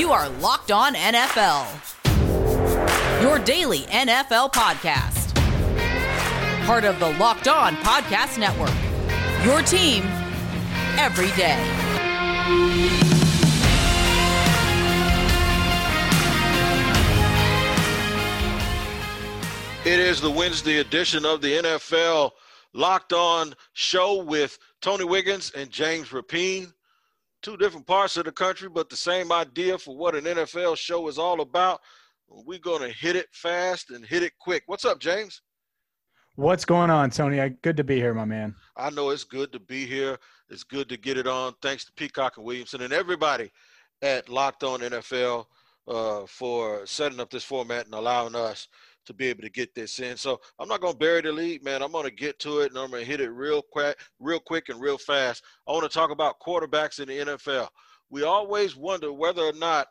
You are Locked On NFL, your daily NFL podcast. Part of the Locked On Podcast Network, your team every day. It is the Wednesday edition of the NFL Locked On show with Tony Wiggins and James Rapien. Two different parts of the country, but the same idea for what an NFL show is all about. We're going to hit it fast and hit it quick. What's up, James? What's going on, Tony? Good to be here, my man. I know it's good to be here. It's good to get it on. Thanks to Peacock and Williamson and everybody at Locked On NFL uh, for setting up this format and allowing us to be able to get this in. So I'm not going to bury the lead, man. I'm going to get to it and I'm going to hit it real quick, real quick and real fast. I want to talk about quarterbacks in the NFL. We always wonder whether or not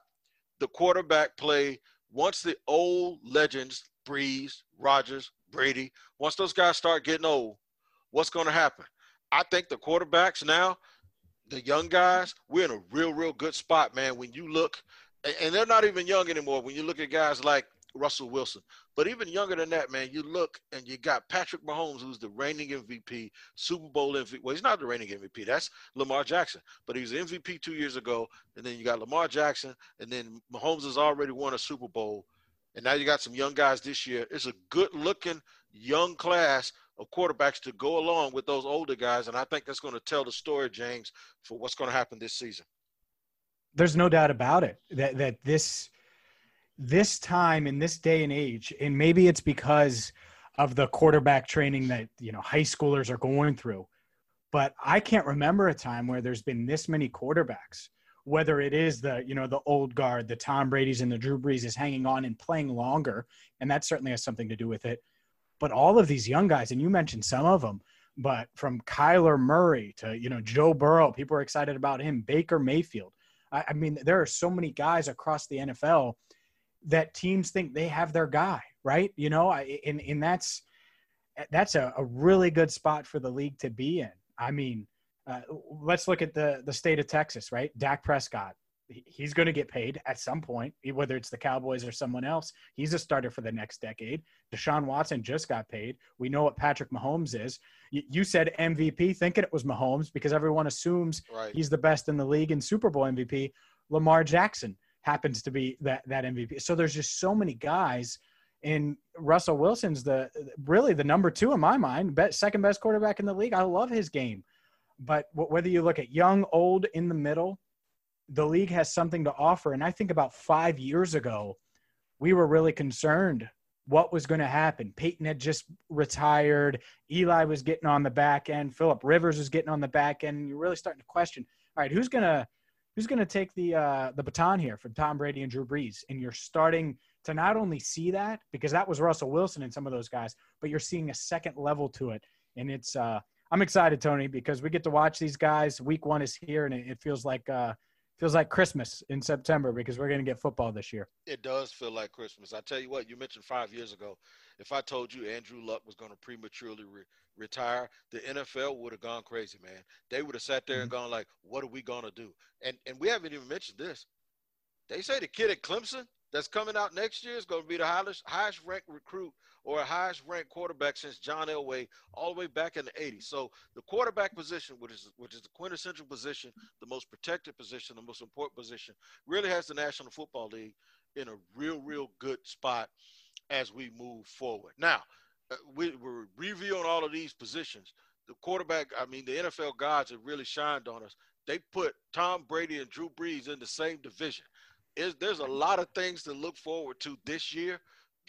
the quarterback play once the old legends, Brees, Rodgers, Brady, once those guys start getting old, what's going to happen? I think the quarterbacks now, the young guys, we're in a real, real good spot, man. When you look, and they're not even young anymore. When you look at guys like Russell Wilson. But even younger than that, man, you look and you got Patrick Mahomes, who's the reigning MVP, Super Bowl MVP. Well, he's not the reigning MVP. That's Lamar Jackson. But he was MVP two years ago. And then you got Lamar Jackson. And then Mahomes has already won a Super Bowl. And now you got some young guys this year. It's a good looking young class of quarterbacks to go along with those older guys. And I think that's going to tell the story, James, for what's going to happen this season. There's no doubt about it that, that this this time in this day and age, and maybe it's because of the quarterback training that you know high schoolers are going through, but I can't remember a time where there's been this many quarterbacks. Whether it is the you know the old guard, the Tom Brady's and the Drew Brees is hanging on and playing longer, and that certainly has something to do with it. But all of these young guys, and you mentioned some of them, but from Kyler Murray to you know Joe Burrow, people are excited about him. Baker Mayfield. I, I mean, there are so many guys across the NFL that teams think they have their guy, right? You know, and, and that's that's a, a really good spot for the league to be in. I mean, uh, let's look at the the state of Texas, right? Dak Prescott, he's going to get paid at some point, whether it's the Cowboys or someone else. He's a starter for the next decade. Deshaun Watson just got paid. We know what Patrick Mahomes is. You, said MVP, thinking it was Mahomes because everyone assumes right. he's the best in the league and Super Bowl MVP. Lamar Jackson happens to be that that MVP. So there's just so many guys, and Russell Wilson's the really the number two in my mind, second best quarterback in the league. I love his game, but whether you look at young, old, in the middle, the league has something to offer. And I think about five years ago, we were really concerned what was going to happen. Peyton had just retired. Eli was getting on the back end. Philip Rivers was getting on the back end. You're really starting to question, all right, who's going to who's going to take the uh, the baton here from Tom Brady and Drew Brees? And you're starting to not only see that because that was Russell Wilson and some of those guys, but you're seeing a second level to it, and it's. Uh, I'm excited, Tony, because we get to watch these guys. Week one is here, and it, it feels like uh, feels like Christmas in September because we're going to get football this year. It does feel like Christmas. I tell you what, you mentioned five years ago. If I told you Andrew Luck was going to prematurely re- retire, the NFL would have gone crazy, man. They would have sat there and mm-hmm. gone like, "What are we going to do?" And and we haven't even mentioned this. They say the kid at Clemson that's coming out next year is going to be the highest highest ranked recruit or highest ranked quarterback since John Elway all the way back in the 80s. So the quarterback position, which is which is the quintessential position, the most protected position, the most important position, really has the National Football League in a real, real good spot as we move forward. Now, uh, we, we're reviewing all of these positions. The quarterback, I mean, the NFL gods have really shined on us. They put Tom Brady and Drew Brees in the same division. Is there's a lot of things to look forward to this year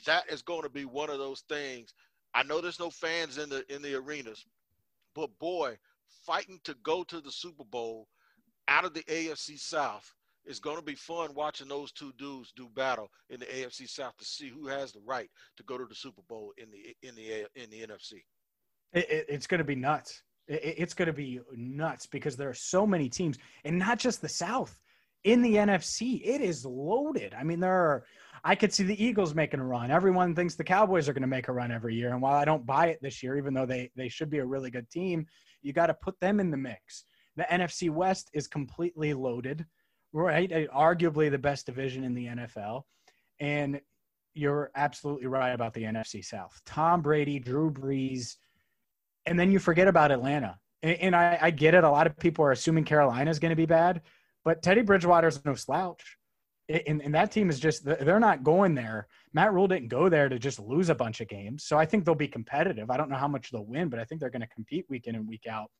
that is going to be one of those things. I know there's no fans in the in the arenas, but boy, fighting to go to the Super Bowl out of the AFC South is going to be fun watching those two dudes do battle in the AFC South to see who has the right to go to the Super Bowl in the in the in the NFC. It, it, it's going to be nuts. It, it's going to be nuts because there are so many teams, and not just the South. In the NFC, it is loaded. I mean, there are I could see the Eagles making a run. Everyone thinks the Cowboys are going to make a run every year. And while I don't buy it this year, even though they, they should be a really good team, you got to put them in the mix. The NFC West is completely loaded. right? Arguably the best division in the NFL. And you're absolutely right about the NFC South. Tom Brady, Drew Brees, and then you forget about Atlanta. And, I, I, get it. A lot of people are assuming Carolina is going to be bad, but Teddy Bridgewater is no slouch. And, and that team is just, they're not going there. Matt Rhule didn't go there to just lose a bunch of games. So I think they'll be competitive. I don't know how much they'll win, but I think they're going to compete week in and week out.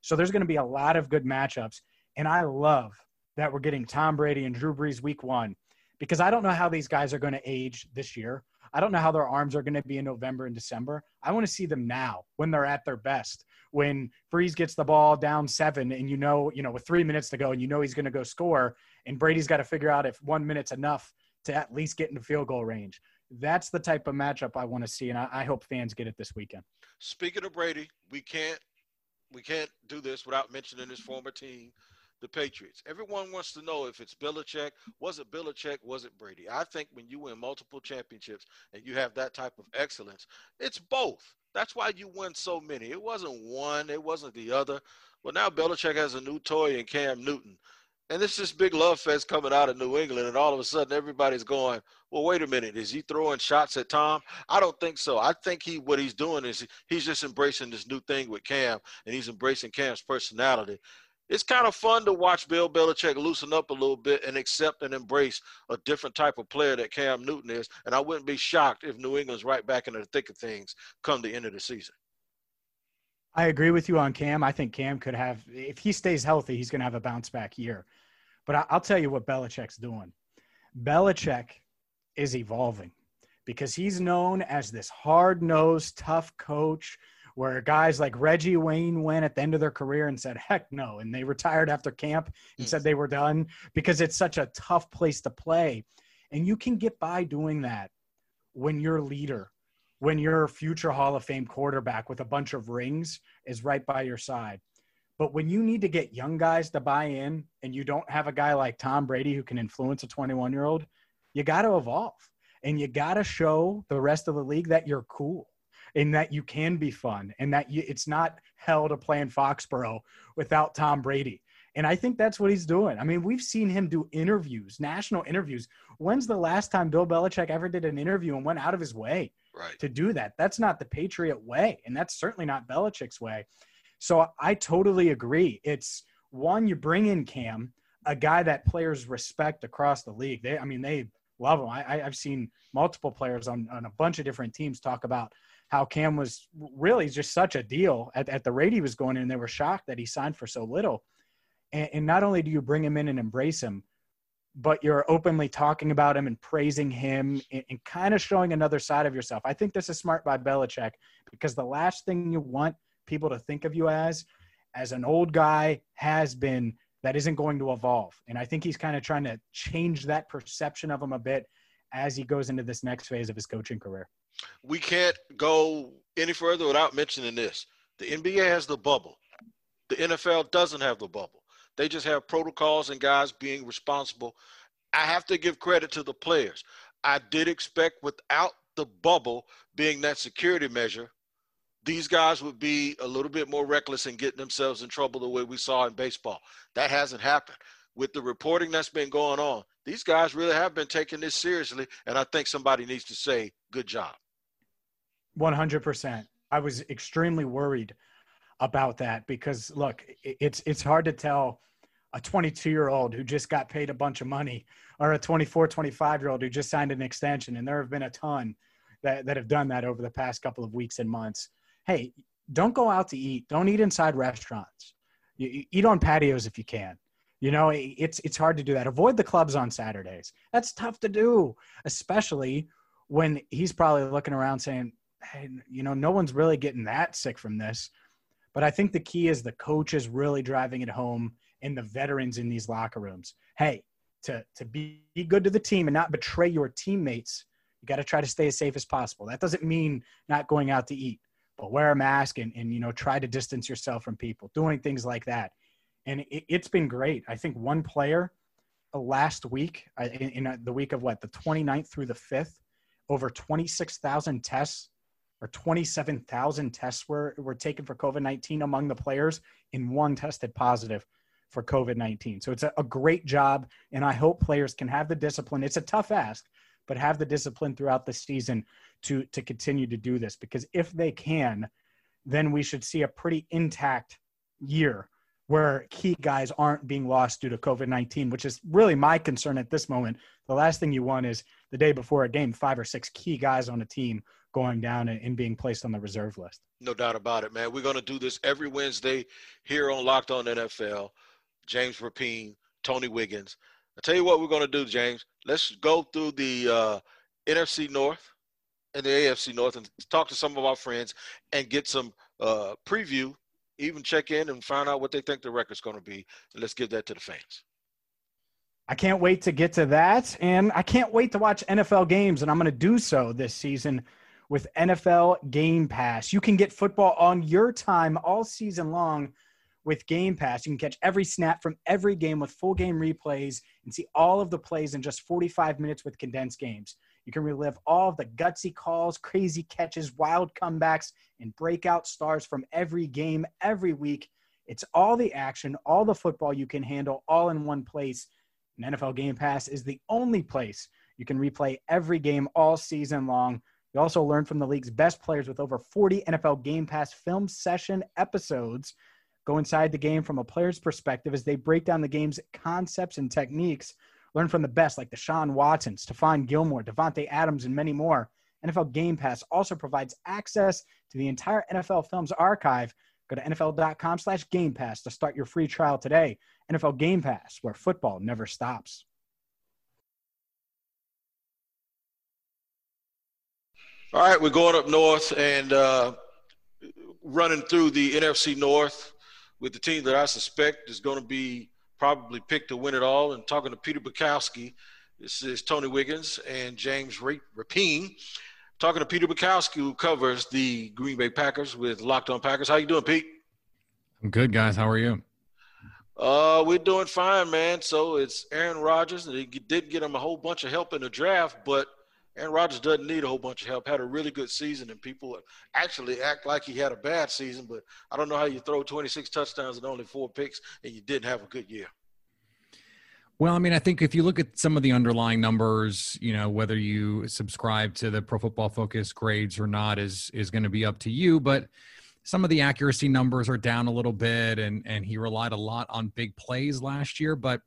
So there's going to be a lot of good matchups. And I love that we're getting Tom Brady and Drew Brees week one because I don't know how these guys are going to age this year. I don't know how their arms are going to be in November and December. I want to see them now when they're at their best. When Brees gets the ball down seven and you know, you know, with three minutes to go and you know he's going to go score, and Brady's got to figure out if one minute's enough to at least get into field goal range. That's the type of matchup I want to see, and I, I hope fans get it this weekend. Speaking of Brady, we can't we can't do this without mentioning his former team, the Patriots. Everyone wants to know if it's Belichick. Was it Belichick? Was it Brady? I think when you win multiple championships and you have that type of excellence, it's both. That's why you win so many. It wasn't one, it wasn't the other. Well, now Belichick has a new toy in Cam Newton. And it's this big love fest coming out of New England, and all of a sudden everybody's going, "Well, wait a minute, is he throwing shots at Tom?" I don't think so. I think he what he's doing is he's just embracing this new thing with Cam, and he's embracing Cam's personality it's kind of fun to watch Bill Belichick loosen up a little bit and accept and embrace a different type of player that Cam Newton is. And I wouldn't be shocked if New England's right back in the thick of things come the end of the season. I agree with you on Cam. I think Cam could have, if he stays healthy, he's going to have a bounce back year. But I'll tell you what Belichick's doing. Belichick is evolving because he's known as this hard nosed, tough coach where guys like Reggie Wayne went at the end of their career and said, heck no. And they retired after camp and said they were done because it's such a tough place to play. And you can get by doing that when your leader, when your future Hall of Fame quarterback with a bunch of rings is right by your side. But when you need to get young guys to buy in and you don't have a guy like Tom Brady who can influence a 21 year old, you got to evolve and you got to show the rest of the league that you're cool and that you can be fun and that you, it's not hell to play in Foxborough without Tom Brady. And I think that's what he's doing. I mean, we've seen him do interviews, national interviews. When's the last time Bill Belichick ever did an interview and went out of his way right. to do that? That's not the Patriot way. And that's certainly not Belichick's way. So I totally agree. It's one, you bring in Cam, a guy that players respect across the league. They, I mean, they love him. I, have seen multiple players on, on a bunch of different teams talk about how Cam was really just such a deal at, at the rate he was going in. They were shocked that he signed for so little. And, and not only do you bring him in and embrace him, but you're openly talking about him and praising him and, and kind of showing another side of yourself. I think this is smart by Belichick because the last thing you want people to think of you as, as an old guy, has been that isn't going to evolve. And I think he's kind of trying to change that perception of him a bit as he goes into this next phase of his coaching career we can't go any further without mentioning this. The NBA has the bubble. The NFL doesn't have the bubble. They just have protocols and guys being responsible. I have to give credit to the players. I did expect without the bubble being that security measure, these guys would be a little bit more reckless in getting themselves in trouble the way we saw in baseball. That hasn't happened. With the reporting that's been going on, these guys really have been taking this seriously. And I think somebody needs to say, good job. 100%. I was extremely worried about that because look, it's it's hard to tell a 22 year old who just got paid a bunch of money or a 24 25 year old who just signed an extension. And there have been a ton that, that have done that over the past couple of weeks and months. Hey don't go out to eat. Don't eat inside restaurants. You, eat on patios if you can. You know it's it's hard to do that. Avoid the clubs on saturdays. That's tough to do especially when he's probably looking around saying hey, you know, no one's really getting that sick from this. But I think the key is the coaches really driving it home and the veterans in these locker rooms. Hey, to, to be good to the team and not betray your teammates, you got to try to stay as safe as possible. That doesn't mean not going out to eat, but wear a mask and, and you know, try to distance yourself from people, doing things like that. And it, has been great. I think one player uh, last week, in, in uh, the week of what, the 29th through the 5th, over 26,000 tests or 27,000 tests were, were taken for COVID 19 among the players, and one tested positive for COVID 19. So it's a, a, great job. And I hope players can have the discipline. It's a tough ask, but have the discipline throughout the season to, to continue to do this. Because if they can, then we should see a pretty intact year where key guys aren't being lost due to COVID 19, which is really my concern at this moment. The last thing you want is the day before a game, five or six key guys on a team going down and, and being placed on the reserve list. No doubt about it, man. We're going to do this every Wednesday here on Locked On NFL. James Rapien, Tony Wiggins. I tell you what we're going to do, James. Let's go through the uh, NFC North and the AFC North and talk to some of our friends and get some uh, preview even check in and find out what they think the record's going to be. And let's give that to the fans. I can't wait to get to that. And I can't wait to watch NFL games. And I'm going to do so this season with NFL Game Pass. You can get football on your time all season long with Game Pass. You can catch every snap from every game with full game replays and see all of the plays in just 45 minutes with condensed games. You can relive all of the gutsy calls, crazy catches, wild comebacks, and breakout stars from every game every week. It's all the action, all the football you can handle, all in one place. And NFL Game Pass is the only place you can replay every game all season long. You also learn from the league's best players with over 40 NFL Game Pass film session episodes. Go inside the game from a player's perspective as they break down the game's concepts and techniques Learn from the best like Deshaun Watson, Stephon Gilmore, Davante Adams, and many more. NFL Game Pass also provides access to the entire NFL Films archive. Go to NFL.com slash Game Pass to start your free trial today. NFL Game Pass, where football never stops. All right, we're going up north and uh, running through the NFC North with the team that I suspect is going to be probably picked to win it all. And talking to Peter Bukowski, this is Tony Wiggins and James Rapien. Talking to Peter Bukowski, who covers the Green Bay Packers with Locked On Packers. How you doing, Pete? I'm good, guys. How are you? Uh, we're doing fine, man. So it's Aaron Rodgers. And he did get him a whole bunch of help in the draft, but Aaron Rodgers doesn't need a whole bunch of help. Had a really good season, and people actually act like he had a bad season. But I don't know how you throw 26 touchdowns and only four picks, and you didn't have a good year. Well, I mean, I think if you look at some of the underlying numbers, you know, whether you subscribe to the Pro Football Focus grades or not is is going to be up to you. But some of the accuracy numbers are down a little bit, and and he relied a lot on big plays last year. But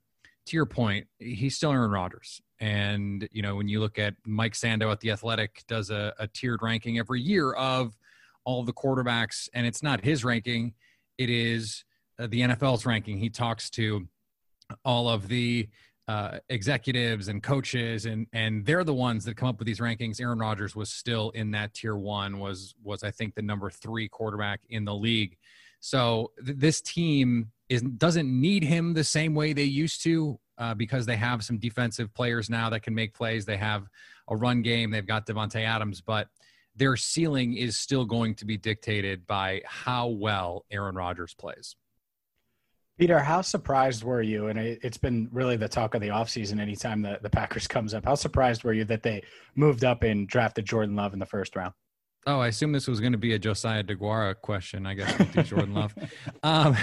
to your point, he's still Aaron Rodgers, and, you know, when you look at Mike Sando at The Athletic, does a, a tiered ranking every year of all the quarterbacks, and it's not his ranking, it is uh, the NFL's ranking. He talks to all of the uh, executives and coaches, and and they're the ones that come up with these rankings. Aaron Rodgers was still in that tier one, was was I think the number three quarterback in the league. So th- this team is doesn't need him the same way they used to uh, because they have some defensive players now that can make plays. They have a run game. They've got Davante Adams, but their ceiling is still going to be dictated by how well Aaron Rodgers plays. Peter, how surprised were you? And it's been really the talk of the offseason anytime the, the Packers comes up. How surprised were you that they moved up and drafted Jordan Love in the first round? Oh, I assume this was going to be a Josiah DeGuara question, I guess, with Jordan Love. Um,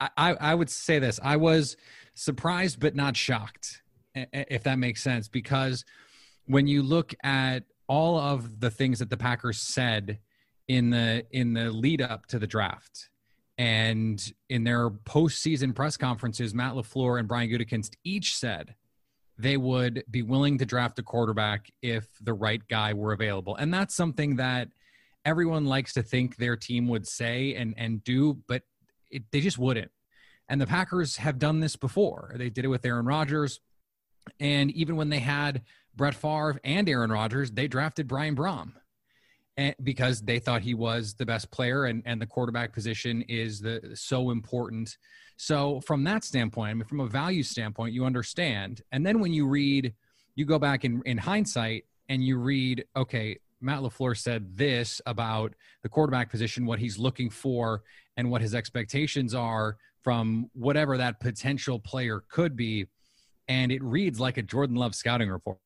I, I, I would say this. I was – surprised but not shocked, if that makes sense. Because when you look at all of the things that the Packers said in the in the lead up to the draft, and in their postseason press conferences, Matt LaFleur and Brian Gutekunst each said they would be willing to draft a quarterback if the right guy were available, and that's something that everyone likes to think their team would say and and do, but it, they just wouldn't. And the Packers have done this before. They did it with Aaron Rodgers. And even when they had Brett Favre and Aaron Rodgers, they drafted Brian Brohm and, eh, because they thought he was the best player and, and the quarterback position is the so important. So from that standpoint, I mean, from a value standpoint, you understand. And then when you read, you go back in, in hindsight and you read, okay, Matt LaFleur said this about the quarterback position, what he's looking for and what his expectations are from whatever that potential player could be. And it reads like a Jordan Love scouting report,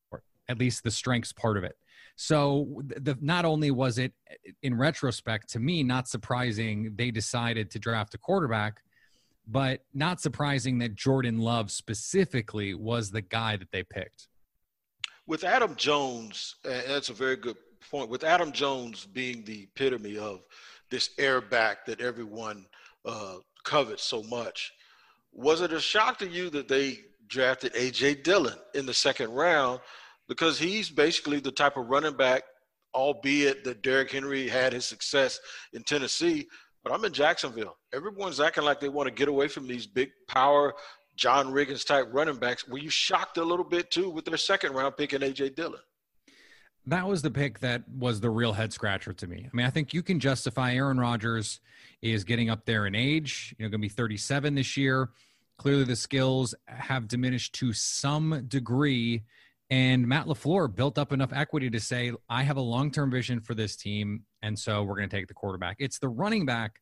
at least the strengths part of it. So the, not only was it in retrospect to me not surprising they decided to draft a quarterback, but not surprising that Jordan Love specifically was the guy that they picked. With Aaron Jones, that's a very good point. With Aaron Jones being the epitome of this air back that everyone uh, covets so much, was it a shock to you that they drafted AJ Dillon in the second round? Because he's basically the type of running back, albeit that Derrick Henry had his success in Tennessee, but I'm in Jacksonville. Everyone's acting like they want to get away from these big power John Riggins type running backs. Were you shocked a little bit too with their second round pick in AJ Dillon? That was the pick that was the real head scratcher to me. I mean, I think you can justify Aaron Rodgers is getting up there in age, you know, going to be 37 this year. Clearly the skills have diminished to some degree and Matt LaFleur built up enough equity to say, I have a long term vision for this team. And so we're going to take the quarterback. It's the running back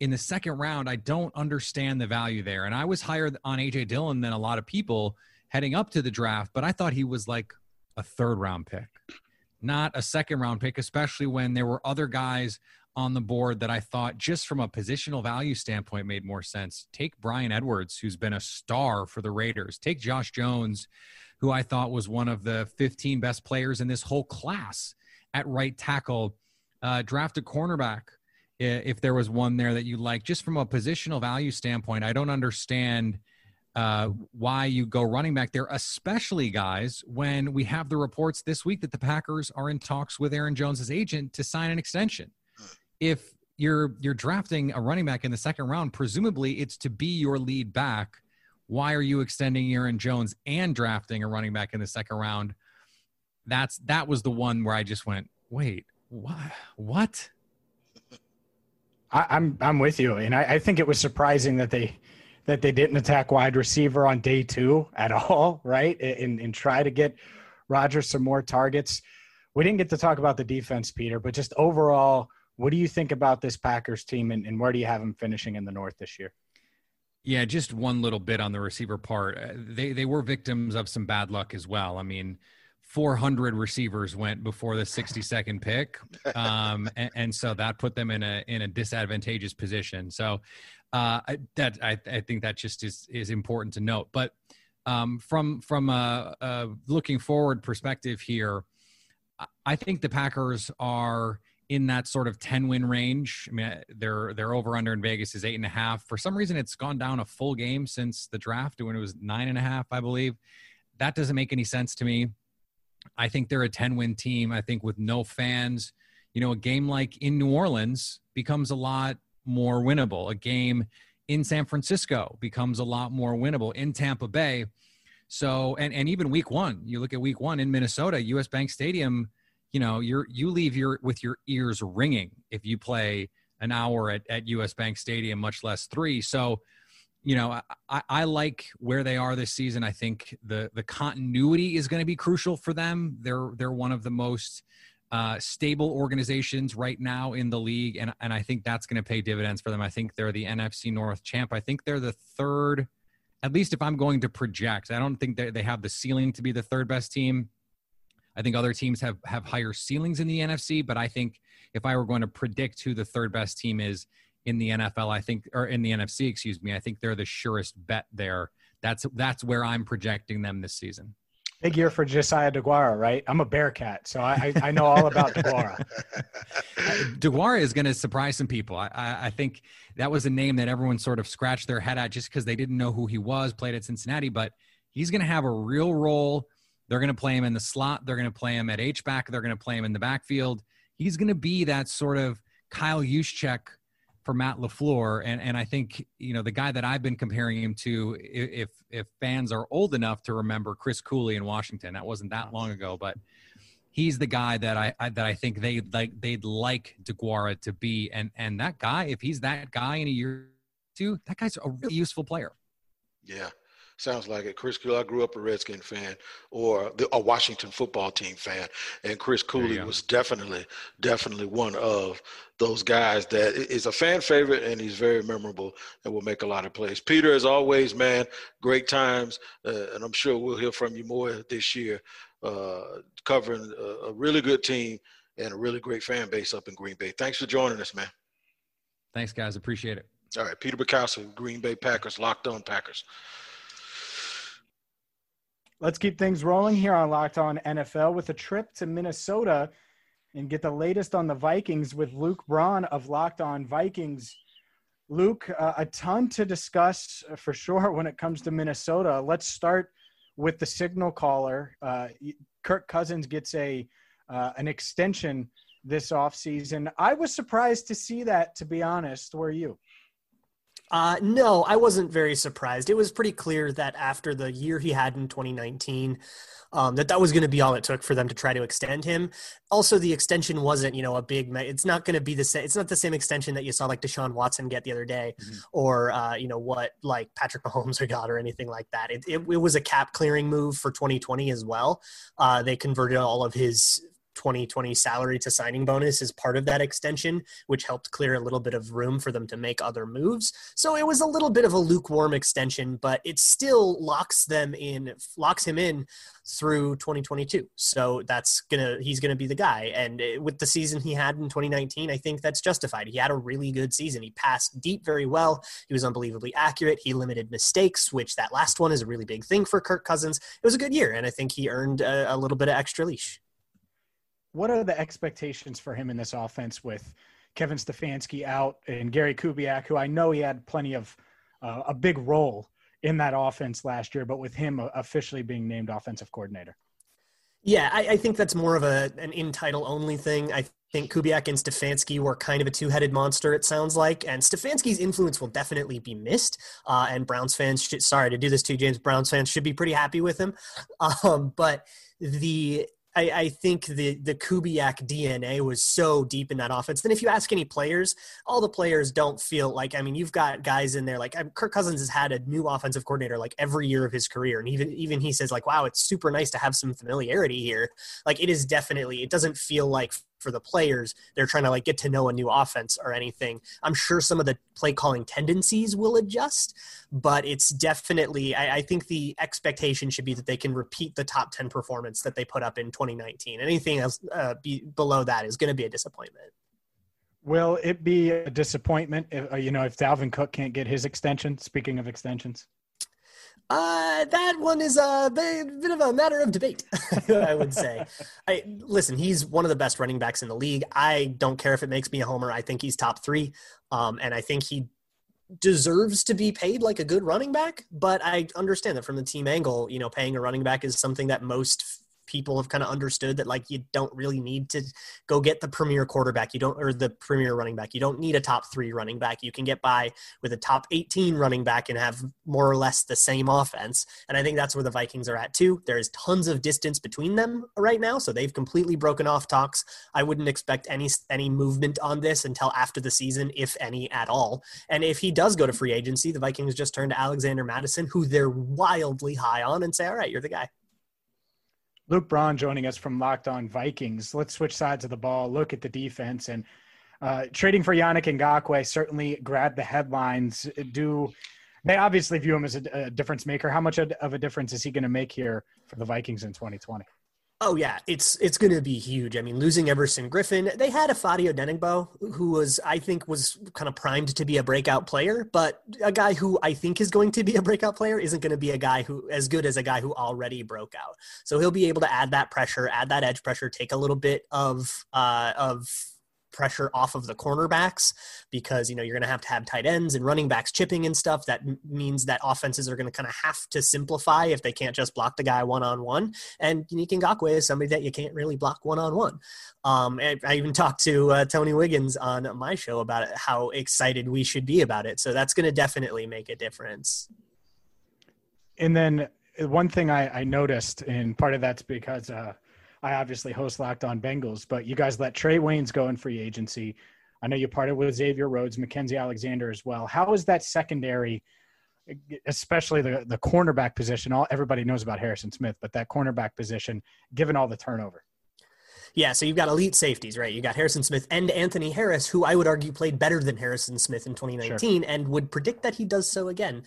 in the second round. I don't understand the value there. And I was higher on AJ Dillon than a lot of people heading up to the draft, but I thought he was like a third round pick, not a second round pick, especially when there were other guys on the board that I thought, just from a positional value standpoint, made more sense. Take Bryan Edwards, who's been a star for the Raiders. Take Josh Jones, who I thought was one of the 15 best players in this whole class at right tackle. Uh, draft a cornerback if there was one there that you like. Just from a positional value standpoint, I don't understand uh, why you go running back there, especially guys when we have the reports this week that the Packers are in talks with Aaron Jones's agent to sign an extension. If you're you're drafting a running back in the second round, presumably it's to be your lead back. Why are you extending Aaron Jones and drafting a running back in the second round? That's that was the one where I just went, wait, what? What? I, am I'm, I'm with you, and I, I think it was surprising that they that they didn't attack wide receiver on day two at all, right? And and try to get Rodgers some more targets. We didn't get to talk about the defense, Peter, but just overall, what do you think about this Packers team, and, and where do you have them finishing in the North this year? Yeah, just one little bit on the receiver part. Uh, they they were victims of some bad luck as well. I mean, 400 receivers went before the 62nd pick, um, and, and, so that put them in a in a disadvantageous position. So uh, that I, I, think that just is is important to note. But um, from from a, a, looking forward perspective here, I think the Packers are in that sort of 10 win range. I mean, they're they're over under in Vegas is eight and a half. For some reason, it's gone down a full game since the draft when it was nine and a half, I believe. That doesn't make any sense to me. I think they're a 10 win team. I think with no fans, you know, a game like in New Orleans becomes a lot more winnable. A game in San Francisco becomes a lot more winnable in Tampa Bay. So, and, and even week one, you look at week one in Minnesota, US Bank Stadium, you know, you're, you leave your, with your ears ringing if you play an hour at, at US Bank Stadium, much less three. So, you know, I, I like where they are this season. I think the the continuity is going to be crucial for them. They're they're one of the most uh, stable organizations right now in the league, and and I think that's going to pay dividends for them. I think they're the NFC North champ. I think they're the third, at least if I'm going to project. I don't think they they have the ceiling to be the third best team. I think other teams have have higher ceilings in the NFC, but I think if I were going to predict who the third best team is, in the NFL. I think, or in the NFC, excuse me. I think they're the surest bet there. That's that's where I'm projecting them this season. Big year for Josiah DeGuara, right? I'm a Bearcat, so I, I, know all about DeGuara. DeGuara is going to surprise some people. I, I, I, think that was a name that everyone sort of scratched their head at just because they didn't know who he was, played at Cincinnati, but he's going to have a real role. They're going to play him in the slot. They're going to play him at H-back. They're going to play him in the backfield. He's going to be that sort of Kyle Juszczyk for Matt LaFleur. And, and I think, you know, the guy that I've been comparing him to, if, if fans are old enough to remember Chris Cooley in Washington, that wasn't that long ago, but he's the guy that I, I that I think they like, they'd like DeGuara to be. And, and that guy, if he's that guy in a year or two, that guy's a really useful player. Yeah. Sounds like it. Chris Cooley, I grew up a Redskin fan or the, a Washington football team fan. And Chris Cooley was definitely, definitely one of those guys that is a fan favorite and he's very memorable and will make a lot of plays. Peter, as always, man, great times. Uh, and I'm sure we'll hear from you more this year uh, covering a, a really good team and a really great fan base up in Green Bay. Thanks for joining us, man. Thanks, guys. Appreciate it. All right, Peter Bukowski, Green Bay Packers, locked on Packers. Let's keep things rolling here on Locked On NFL with a trip to Minnesota and get the latest on the Vikings with Luke Braun of Locked On Vikings. Luke, uh, a ton to discuss for sure when it comes to Minnesota. Let's start with the signal caller. Uh, Kirk Cousins gets a uh, an extension this offseason. I was surprised to see that, to be honest. Were you? Uh, no, I wasn't very surprised. It was pretty clear that after the year he had in 2019, um, that that was going to be all it took for them to try to extend him. Also, the extension wasn't, you know, a big. It's not going to be the same. It's not the same extension that you saw like Deshaun Watson get the other day, mm-hmm. or uh, you know what like Patrick Mahomes got or anything like that. It, it, it was a cap clearing move for 2020 as well. Uh, they converted all of his 2020 salary to signing bonus is part of that extension, which helped clear a little bit of room for them to make other moves. So it was a little bit of a lukewarm extension, but it still locks them in, locks him in through 2022. So that's gonna he's gonna be the guy. And eh, with the season he had in 2019, I think that's justified. He had a really good season. He passed deep very well. He was unbelievably accurate. He limited mistakes, which that last one is a really big thing for Kirk Cousins. It was a good year, and I think he earned a, a little bit of extra leash what are the expectations for him in this offense with Kevin Stefanski out and Gary Kubiak, who I know he had plenty of uh, a big role in that offense last year, but with him officially being named offensive coordinator? Yeah, I, I think that's more of a an in title only thing. I think Kubiak and Stefanski were kind of a two headed monster. It sounds like, and Stefanski's influence will definitely be missed. Uh, and Browns fans, should, sorry to do this to you, James Browns fans, should be pretty happy with him. Um, but the I, I, think the the Kubiak DNA was so deep in that offense. Then if you ask any players, all the players don't feel like. I mean, you've got guys in there like Kirk Cousins has had a new offensive coordinator like every year of his career, and even even he says like, "Wow, it's super nice to have some familiarity here." Like it is definitely. It doesn't feel like for the players they're trying to like get to know a new offense or anything. I'm sure some of the play calling tendencies will adjust but it's definitely I, I, think the expectation should be that they can repeat the top 10 performance that they put up in 2019 anything else uh, be, below that is going to be a disappointment. Will it be a disappointment if, uh, you know if dalvin cook can't get his extension? Speaking of extensions uh, that one is a bit of a matter of debate, I would say. I listen. He's one of the best running backs in the league. I don't care if it makes me a homer. I think he's top three, um, and I think he deserves to be paid like a good running back. But I understand that from the team angle, you know, paying a running back is something that most people have kind of understood that like you don't really need to go get the premier quarterback you don't or the premier running back you don't need a top three running back you can get by with a top 18 running back and have more or less the same offense and i think that's where the vikings are at too. There's tons of distance between them right now so they've completely broken off talks. I wouldn't expect any any movement on this until after the season if any at all and if he does go to free agency the vikings just turn to Alexander Mattison who they're wildly high on and say all right you're the guy Luke Braun joining us from Locked On Vikings. Let's switch sides of the ball, look at the defense, and uh, trading for Yannick Ngakoue certainly grabbed the headlines. Do they obviously view him as a, a difference maker? How much of a difference is he going to make here for the Vikings in 2020? Oh yeah, it's it's going to be huge. I mean, losing Everson Griffen, they had Ifeadi Odenigbo, who was I think was kind of primed to be a breakout player, but a guy who I think is going to be a breakout player isn't going to be a guy who as good as a guy who already broke out. So he'll be able to add that pressure, add that edge pressure, take a little bit of uh, of pressure off of the cornerbacks because you know you're going to have to have tight ends and running backs chipping and stuff. That m- means that offenses are going to kind of have to simplify if they can't just block the guy one on one and Yannick Ngakoue is somebody that you can't really block one on one I even talked to uh, Tony Wiggins on my show about it, how excited we should be about it. So that's going to definitely make a difference. And then one thing I, I noticed and part of that's because uh, I obviously host Locked On Bengals, but you guys let Trae Waynes go in free agency. I know you parted with Xavier Rhodes, Mackensie Alexander as well. How is that secondary, especially the the cornerback position? All everybody knows about Harrison Smith, but that cornerback position, given all the turnover. Yeah, so you've got elite safeties, right? You got Harrison Smith and Anthony Harris, who I would argue played better than Harrison Smith in 2019 sure. and would predict that he does so again.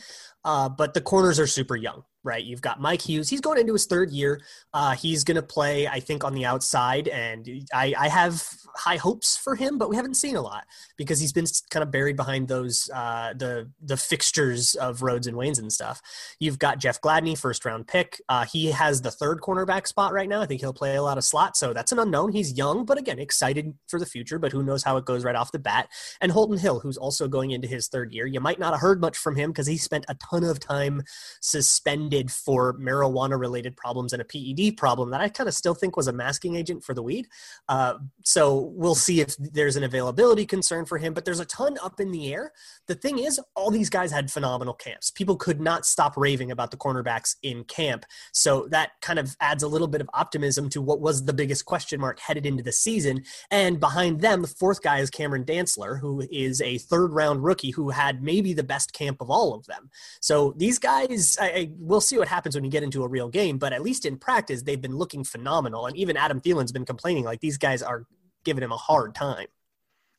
Uh, but the corners are super young, right? You've got Mike Hughes. He's going into his third year. Uh, he's going to play, I think, on the outside, and I, I, have high hopes for him, but we haven't seen a lot because he's been kind of buried behind those uh, the the fixtures of Rhodes and Waynes and stuff. You've got Jeff Gladney, first round pick. Uh, he has the third cornerback spot right now. I think he'll play a lot of slot, so that's an unknown. He's young, but again, excited for the future. But who knows how it goes right off the bat? And Holton Hill, who's also going into his third year. You might not have heard much from him because he spent a ton of time suspended for marijuana related problems and a PED problem that I kind of still think was a masking agent for the weed. Uh, so we'll see if there's an availability concern for him, but there's a ton up in the air. The thing is, all these guys had phenomenal camps. People could not stop raving about the cornerbacks in camp. So that kind of adds a little bit of optimism to what was the biggest question mark headed into the season. And behind them, the fourth guy is Cameron Dantzler, who is a third round rookie who had maybe the best camp of all of them. So these guys, I, I, we'll see what happens when you get into a real game, but at least in practice, they've been looking phenomenal. And even Adam Thielen's been complaining like these guys are giving him a hard time.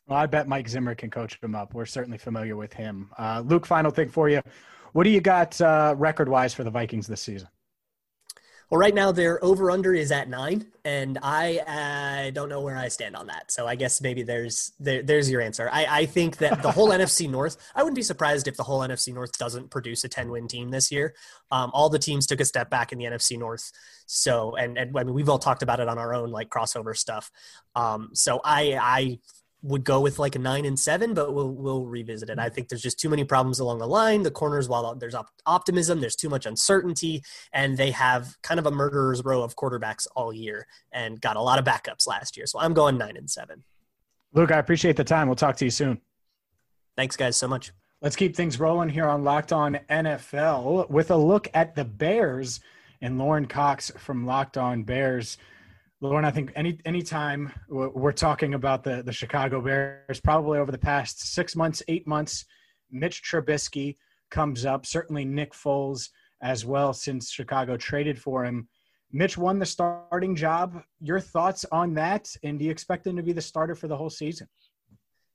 Well, I bet Mike Zimmer can coach him up. We're certainly familiar with him. Uh, Luke, final thing for you. What do you got uh, record wise for the Vikings this season? Well, right now their over under is at nine, and I uh, don't know where I stand on that. So I guess maybe there's there, there's your answer. I, I think that the whole NFC North. I wouldn't be surprised if the whole NFC North doesn't produce a ten win team this year. Um, all the teams took a step back in the NFC North. So and and I mean we've all talked about it on our own like crossover stuff. Um, so I I would go with like a nine and seven, but we'll we'll revisit it. I mm. think there's just too many problems along the line. The corners, while there's op- optimism, there's too much uncertainty, and they have kind of a murderer's row of quarterbacks all year, and got a lot of backups last year. So I'm going nine and seven. Luke, I appreciate the time. We'll talk to you soon. Thanks, guys, so much. Let's keep things rolling here on Locked On NFL with a look at the Bears and Lorin Cox from Locked On Bears. Lorin, I think any any time we're talking about the the Chicago Bears, probably over the past six months, eight months, Mitch Trubisky comes up. Certainly Nick Foles as well, since Chicago traded for him. Mitch won the starting job. Your thoughts on that? And do you expect him to be the starter for the whole season?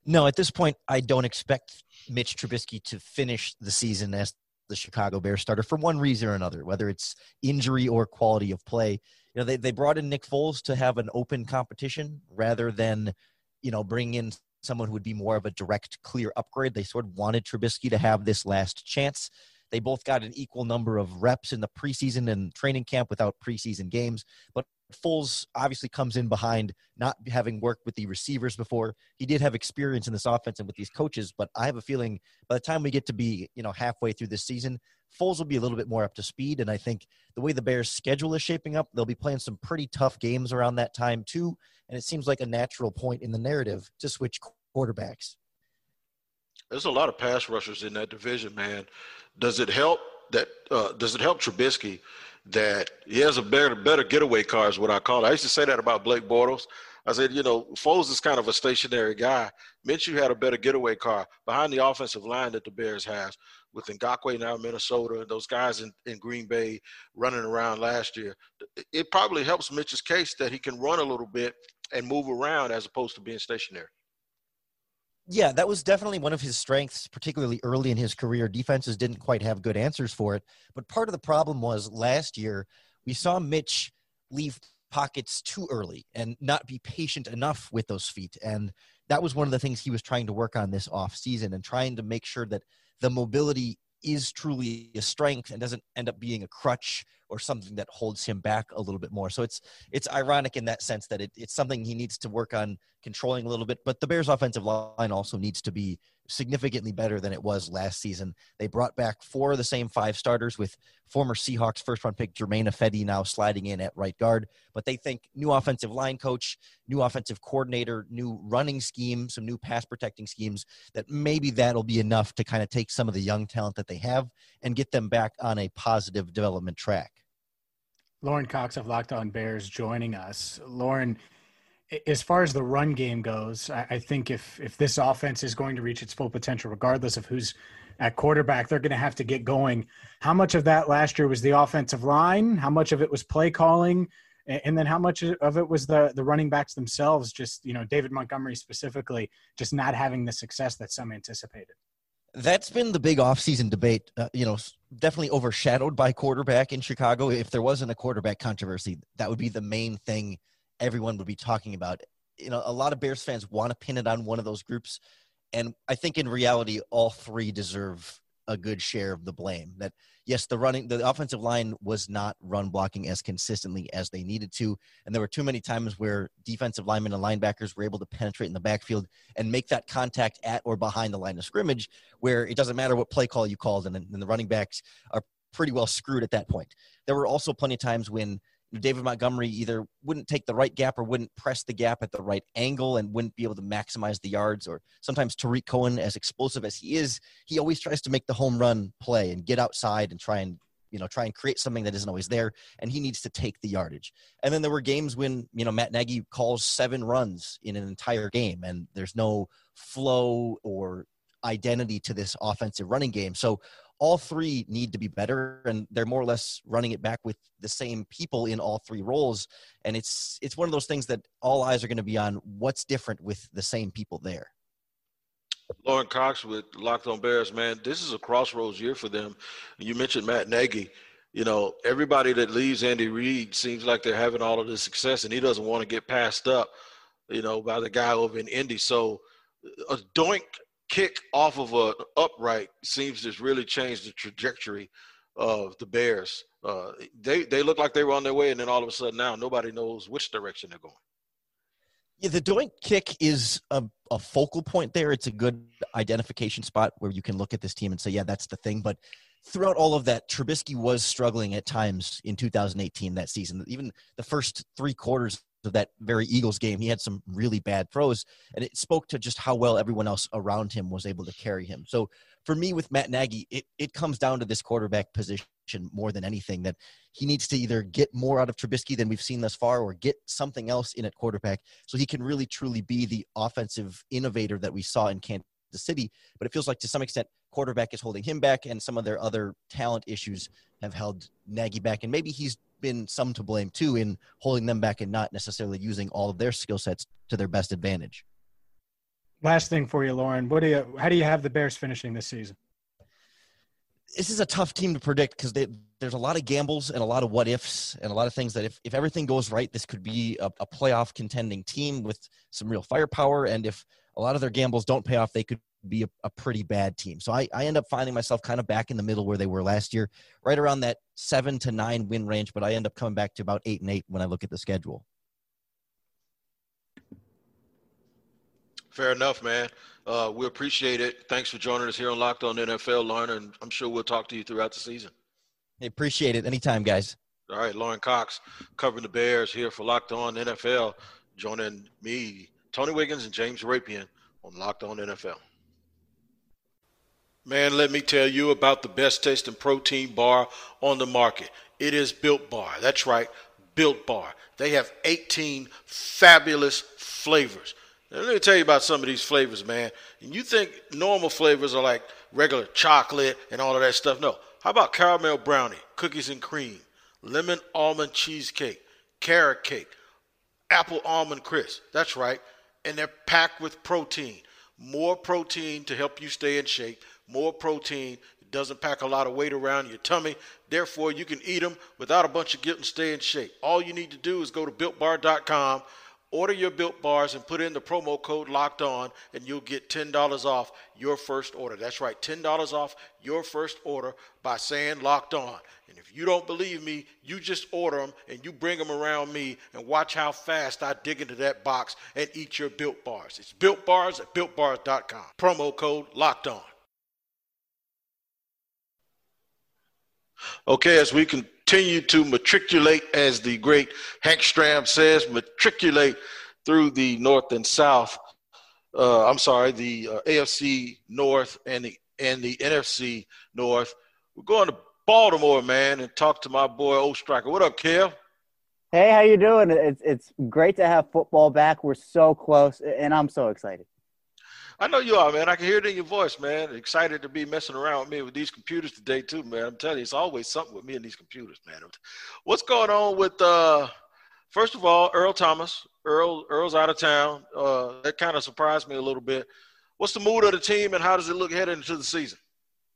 No, at this point, I don't expect Mitch Trubisky to finish the season as the Chicago Bears starter for one reason or another, whether it's injury or quality of play you know, they, they brought in Nick Foles to have an open competition rather than, you know, bring in someone who would be more of a direct, clear upgrade. They sort of wanted Trubisky to have this last chance. They both got an equal number of reps in the preseason and training camp without preseason games, but Foles obviously comes in behind, not having worked with the receivers before. He did have experience in this offense and with these coaches, but I have a feeling by the time we get to be, you know, halfway through this season, Foles will be a little bit more up to speed. And I think the way the Bears' schedule is shaping up, they'll be playing some pretty tough games around that time too. And it seems like a natural point in the narrative to switch quarterbacks. There's a lot of pass rushers in that division, man. Does it help that? Uh, does it help Trubisky that he has a better better getaway car is what I call it. I used to say that about Blake Bortles. I said, you know, Foles is kind of a stationary guy. Minshew had a better getaway car behind the offensive line that the Bears has with Ngakoue now in Minnesota those guys in, in Green Bay running around last year. It probably helps Mitch's case that he can run a little bit and move around as opposed to being stationary. Yeah, that was definitely one of his strengths, particularly early in his career. Defenses didn't quite have good answers for it. But part of the problem was last year, we saw Mitch leave pockets too early and not be patient enough with those feet. And that was one of the things he was trying to work on this off season and trying to make sure that the mobility is truly a strength and doesn't end up being a crutch or something that holds him back a little bit more. So it's it's ironic in that sense that it, it's something he needs to work on controlling a little bit. But the Bears' offensive line also needs to be significantly better than it was last season. They brought back four of the same five starters with former Seahawks first round pick Germain Ifedi now sliding in at right guard. But they think new offensive line coach, new offensive coordinator, new running scheme, some new pass protecting schemes that maybe that'll be enough to kind of take some of the young talent that they have and get them back on a positive development track. Lorin Cox of Locked On Bears joining us. Lorin, as far as the run game goes, I, think if if this offense is going to reach its full potential, regardless of who's at quarterback, they're going to have to get going. How much of that last year was the offensive line? How much of it was play calling? And then how much of it was the the running backs themselves? Just you know, David Montgomery specifically, just not having the success that some anticipated that's been the big offseason debate, uh, you know, definitely overshadowed by quarterback in Chicago. If there wasn't a quarterback controversy, that would be the main thing everyone would be talking about. You know, a lot of Bears fans want to pin it on one of those groups. And I think in reality, all three deserve a good share of the blame. That yes, the running, the offensive line was not run blocking as consistently as they needed to, and there were too many times where defensive linemen and linebackers were able to penetrate in the backfield and make that contact at or behind the line of scrimmage, where it doesn't matter what play call you called, and, and the running backs are pretty well screwed at that point. There were also plenty of times when David Montgomery either wouldn't take the right gap or wouldn't press the gap at the right angle and wouldn't be able to maximize the yards. Or sometimes Tarik Cohen, as explosive as he is, he always tries to make the home run play and get outside and try and you know try and create something that isn't always there and he needs to take the yardage and then there were games when you know matt nagy calls seven runs in an entire game and there's no flow or identity to this offensive running game so all three need to be better and they're more or less running it back with the same people in all three roles and it's it's one of those things that all eyes are going to be on what's different with the same people there Lorin Cox with Locked On Bears, man, this is a crossroads year for them. You mentioned Matt Nagy. You know, everybody that leaves Andy Reid seems like they're having all of this success, and he doesn't want to get passed up, you know, by the guy over in Indy. So a doink kick off of a upright seems to really change the trajectory of the Bears. Uh, they they look like they were on their way, and then all of a sudden now nobody knows which direction they're going. Yeah, the doink kick is a, a focal point there. It's a good identification spot where you can look at this team and say, yeah, that's the thing. But throughout all of that, Trubisky was struggling at times in 2018 that season. Even the first three quarters of that very Eagles game, he had some really bad throws, and it spoke to just how well everyone else around him was able to carry him. So for me, with Matt Nagy, it, it comes down to this quarterback position more than anything that he needs to either get more out of Trubisky than we've seen thus far or get something else in at quarterback so he can really truly be the offensive innovator that we saw in Kansas City. But it feels like to some extent, quarterback is holding him back, and some of their other talent issues have held Nagy back. And maybe he's been some to blame too in holding them back and not necessarily using all of their skill sets to their best advantage. Last thing for you, Lorin. What do you? How do you have the Bears finishing this season? This is a tough team to predict because there's a lot of gambles and a lot of what ifs and a lot of things that if, if everything goes right, this could be a, a playoff contending team with some real firepower. And if a lot of their gambles don't pay off, they could be a, a, pretty bad team. So I, I end up finding myself kind of back in the middle where they were last year, right around that seven to nine win range. But I end up coming back to about eight and eight when I look at the schedule. Fair enough, man. Uh, we appreciate it. Thanks for joining us here on Locked On NFL, Lorin, and I'm sure we'll talk to you throughout the season. I appreciate it. Anytime, guys. All right, Lorin Cox covering the Bears here for Locked On NFL, joining me, Tony Wiggins, and James Rapien on Locked On NFL. Man, let me tell you about the best tasting protein bar on the market. It is Built Bar. That's right, Built Bar. They have 18 fabulous flavors. Now, let me tell you about some of these flavors, man. And you think normal flavors are like regular chocolate and all of that stuff. No. How about caramel brownie, cookies and cream, lemon almond cheesecake, carrot cake, apple almond crisp? That's right and they're packed with protein. More protein to help you stay in shape, more protein. It doesn't pack a lot of weight around your tummy. Therefore, you can eat them without a bunch of guilt and stay in shape. All you need to do is go to builtbar.com, order your built bars, and put in the promo code locked on, and you'll get $10 off your first order. That's right, $10 off your first order by saying locked on. And if you don't believe me, you just order them and you bring them around me and watch how fast I dig into that box and eat your built bars. It's built bars at builtbars.com. Promo code locked on. Okay, as we continue to matriculate, as the great Hank Stram says, matriculate through the North and South. Uh, I'm sorry, the uh, AFC North and the and the NFC North. We're going to Baltimore, man, and talk to my boy Oestreicher. What up, Kev? Hey, how you doing? It's it's great to have football back. We're so close, and I'm so excited. I know you are, man. I can hear it in your voice, man. Excited to be messing around with me with these computers today, too, man. I'm telling you, it's always something with me and these computers, man. What's going on with? uh First of all, Earl Thomas. Earl Earl's out of town. Uh, that kind of surprised me a little bit. What's the mood of the team, and how does it look heading into the season?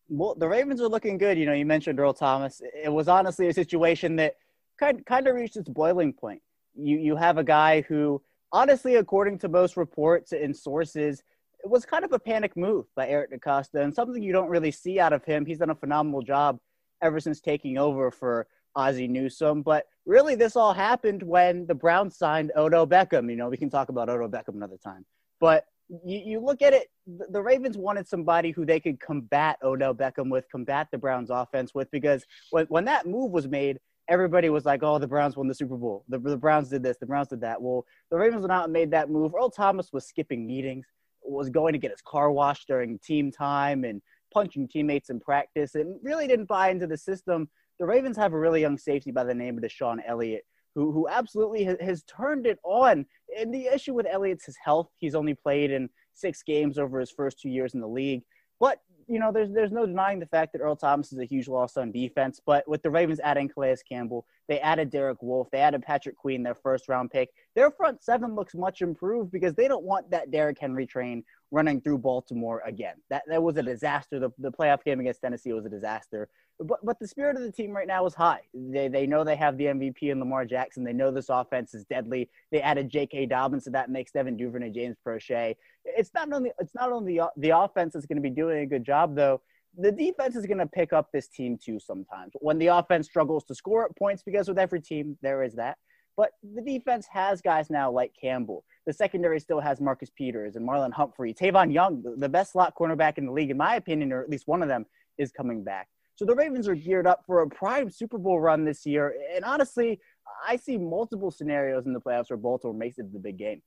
Well, the Ravens are looking good. You know, you mentioned Earl Thomas. It was honestly a situation that kind kind of reached its boiling point. You you have a guy who, honestly, according to most reports and sources, it was kind of a panic move by Eric DeCosta and something you don't really see out of him. He's done a phenomenal job ever since taking over for Ozzie Newsome. But really, this all happened when the Browns signed Odell Beckham. You know, we can talk about Odell Beckham another time. But you, you look at it, the Ravens wanted somebody who they could combat Odell Beckham with, combat the Browns offense with, because when, when that move was made, everybody was like, oh, the Browns won the Super Bowl. The, the Browns did this, the Browns did that. Well, the Ravens went out and made that move. Earl Thomas was skipping meetings, was going to get his car washed during team time and punching teammates in practice and really didn't buy into the system. The Ravens have a really young safety by the name of DeShon Elliott who who absolutely has, has turned it on. And the issue with Elliott's his health. He's only played in six games over his first two years in the league. But you know, there's there's no denying the fact that Earl Thomas is a huge loss on defense. But with the Ravens adding Calais Campbell, they added Derek Wolfe, they added Patrick Queen, their first round pick. Their front seven looks much improved because they don't want that Derrick Henry train running through Baltimore again. That that was a disaster. The the playoff game against Tennessee was a disaster. But but the spirit of the team right now is high. They they know they have the MVP in Lamar Jackson. They know this offense is deadly. They added J.K. Dobbins, so that makes Devin Duvernay, James Proche. It's not only it's not only the, the offense is going to be doing a good job though. The defense is going to pick up this team too sometimes. When the offense struggles to score points, because with every team there is that. But the defense has guys now like Campbell. The secondary still has Marcus Peters and Marlon Humphrey. Tavon Young, the best slot cornerback in the league, in my opinion, or at least one of them, is coming back. So the Ravens are geared up for a prime Super Bowl run this year. And honestly, I see multiple scenarios in the playoffs where Baltimore makes it to the big game.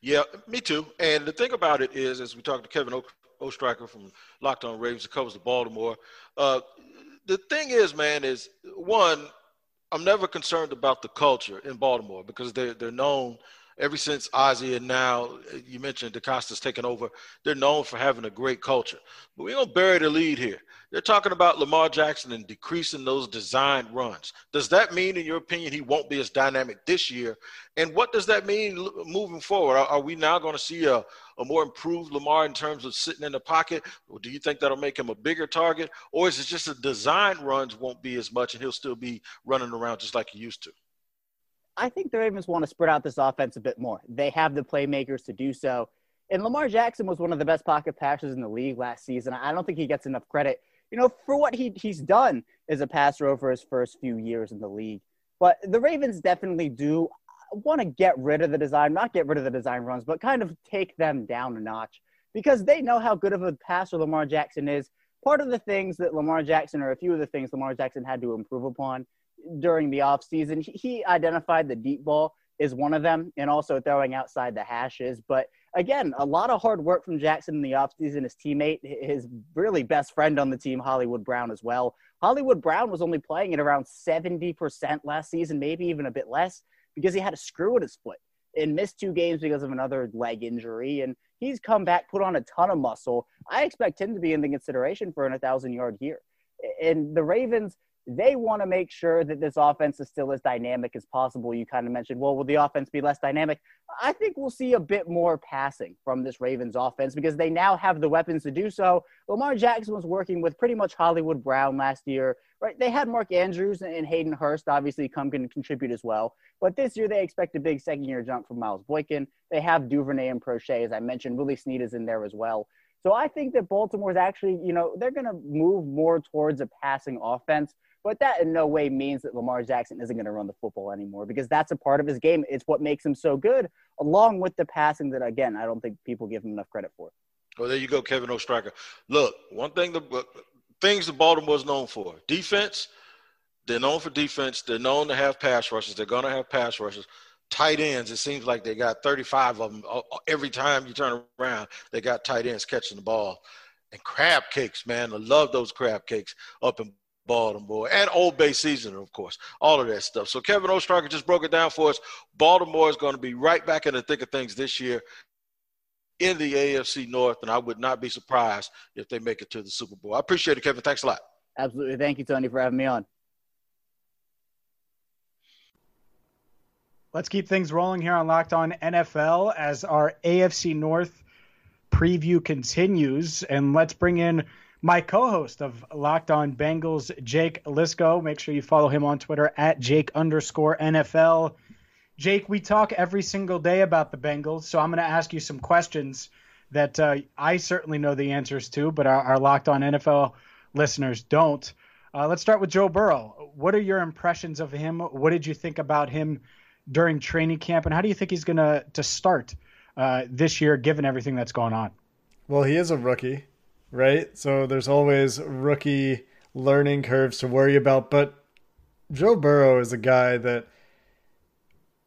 Yeah, me too. And the thing about it is, as we talked to Kevin Oestreicher from Locked On Ravens, that covers the Baltimore. Uh, the thing is, man, is one, I'm never concerned about the culture in Baltimore because they're they're known ever since Ozzie and now uh, you mentioned DeCosta's taken over, they're known for having a great culture. But we don't bury the lead here. They're talking about Lamar Jackson and decreasing those design runs. Does that mean, in your opinion, he won't be as dynamic this year? And what does that mean moving forward? Are, are we now going to see a, a more improved Lamar in terms of sitting in the pocket? Or do you think that'll make him a bigger target? Or is it just the design runs won't be as much and he'll still be running around just like he used to? I think the Ravens want to spread out this offense a bit more. They have the playmakers to do so. And Lamar Jackson was one of the best pocket passers in the league last season. I don't think he gets enough credit, you know, for what he, he's done as a passer over his first few years in the league. But the Ravens definitely do want to get rid of the design, not get rid of the design runs, but kind of take them down a notch because they know how good of a passer Lamar Jackson is. Part of the things that Lamar Jackson, or a few of the things Lamar Jackson had to improve upon, during the offseason. He identified the deep ball is one of them and also throwing outside the hashes. But again, a lot of hard work from Jackson in the offseason. His teammate, his really best friend on the team, Hollywood Brown, as well. Hollywood Brown was only playing at around 70% last season, maybe even a bit less, because he had a screw in his foot and missed two games because of another leg injury. And he's come back, put on a ton of muscle. I expect him to be in the consideration for an 1,000 yard year. And the Ravens, they want to make sure that this offense is still as dynamic as possible. You kind of mentioned, well, will the offense be less dynamic? I think we'll see a bit more passing from this Ravens offense because they now have the weapons to do so. Lamar Jackson was working with pretty much Hollywood Brown last year, right? They had Mark Andrews and Hayden Hurst obviously come can contribute as well. But this year they expect a big second year jump from Miles Boykin. They have Duvernay and Proche, as I mentioned. Willie Snead is in there as well. So I think that Baltimore's actually, you know, they're going to move more towards a passing offense but that in no way means that Lamar Jackson isn't going to run the football anymore because that's a part of his game. It's what makes him so good, along with the passing that, again, I don't think people give him enough credit for. Well, there you go, Kevin Oestreicher. Look, one thing the uh, things the Baltimore's known for defense. They're known for defense. They're known to have pass rushes. They're going to have pass rushes. Tight ends. It seems like they got 35 of them uh, uh, every time you turn around. They got tight ends catching the ball. And crab cakes, man. I love those crab cakes up in Baltimore, and Old Bay seasoning, of course, all of that stuff. So Kevin Oestreicher just broke it down for us. Baltimore is going to be right back in the thick of things this year in the AFC North, and I would not be surprised if they make it to the Super Bowl. I appreciate it, Kevin. Thanks a lot. Absolutely. Thank you, Tony, for having me on. Let's keep things rolling here on Locked On NFL as our AFC North preview continues. And let's bring in my co-host of Locked On Bengals, Jake Liskow. Make sure you follow him on Twitter at Jake underscore NFL. Jake, we talk every single day about the Bengals, so I'm going to ask you some questions that uh, I certainly know the answers to, but our, our Locked On NFL listeners don't. Uh, let's start with Joe Burrow. What are your impressions of him? What did you think about him during training camp, and how do you think he's going to to start uh, this year, given everything that's going on? Well, he is a rookie, right? So there's always rookie learning curves to worry about. But Joe Burrow is a guy that,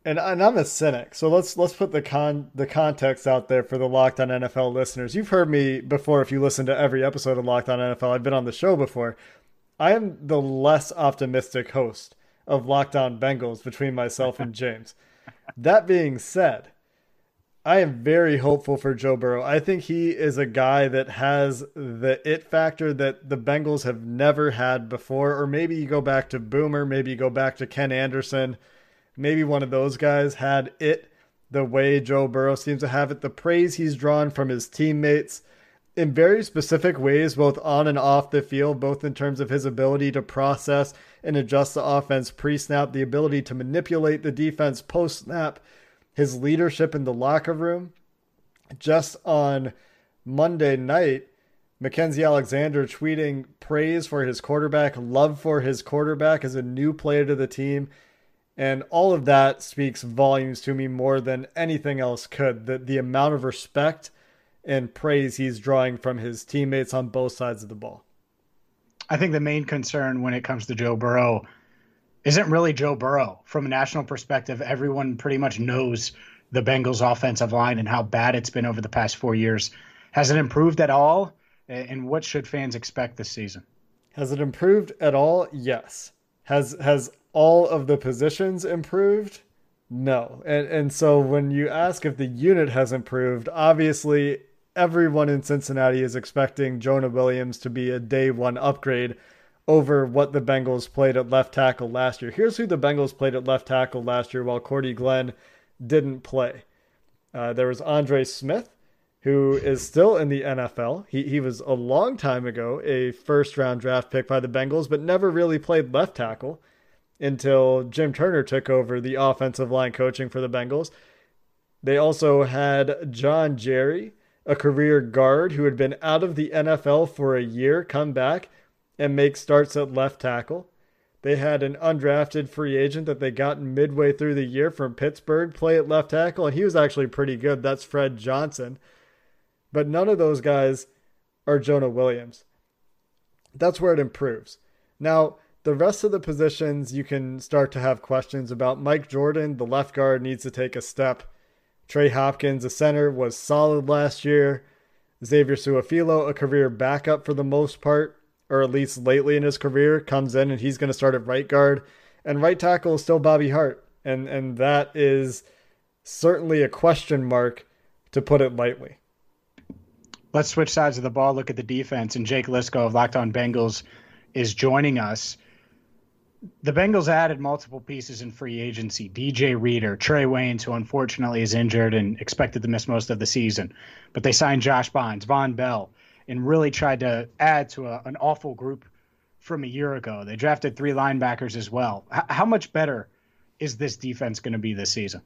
and, and I'm a cynic. So let's let's put the con the context out there for the Locked On NFL listeners. You've heard me before if you listen to every episode of Locked On NFL. I've been on the show before. I am the less optimistic host of Locked On Bengals between myself and James. that being said, I am very hopeful for Joe Burrow. I think he is a guy that has the it factor that the Bengals have never had before. Or maybe you go back to Boomer, maybe you go back to Ken Anderson. Maybe one of those guys had it the way Joe Burrow seems to have it. The praise he's drawn from his teammates in very specific ways, both on and off the field, both in terms of his ability to process and adjust the offense pre snap, the ability to manipulate the defense post snap, his leadership in the locker room. Just on Monday night, Mackensie Alexander tweeting praise for his quarterback, love for his quarterback as a new player to the team. And all of that speaks volumes to me more than anything else could. The, the amount of respect and praise he's drawing from his teammates on both sides of the ball. I think the main concern when it comes to Joe Burrow isn't really Joe Burrow. From a national perspective, everyone pretty much knows the Bengals' offensive line and how bad it's been over the past four years. Has it improved at all? And what should fans expect this season? Has it improved at all? Yes. Has has all of the positions improved? No. And and so when you ask if the unit has improved, obviously everyone in Cincinnati is expecting Jonah Williams to be a day one upgrade over what the Bengals played at left tackle last year. Here's who the Bengals played at left tackle last year while Cordy Glenn didn't play. Uh, there was Andre Smith, who is still in the NFL. He, he was a long time ago a first round draft pick by the Bengals, but never really played left tackle until Jim Turner took over the offensive line coaching for the Bengals. They also had John Jerry, a career guard who had been out of the NFL for a year, come back and make starts at left tackle. They had an undrafted free agent that they got midway through the year from Pittsburgh play at left tackle, and he was actually pretty good. That's Fred Johnson. But none of those guys are Jonah Williams. That's where it improves. Now, the rest of the positions you can start to have questions about. Mike Jordan, the left guard, needs to take a step. Trey Hopkins, the center, was solid last year. Xavier Su'a-Filo, a career backup for the most part, or at least lately in his career, comes in and he's going to start at right guard. And right tackle is still Bobby Hart. And, and that is certainly a question mark, to put it lightly. Let's switch sides of the ball, look at the defense. And Jake Liskow of Locked On Bengals is joining us the Bengals added multiple pieces in free agency. DJ Reader, Trae Waynes, who unfortunately is injured and expected to miss most of the season. But they signed Josh Bynes, Vonn Bell, and really tried to add to a, an awful group from a year ago. They drafted three linebackers as well. H- how much better is this defense going to be this season?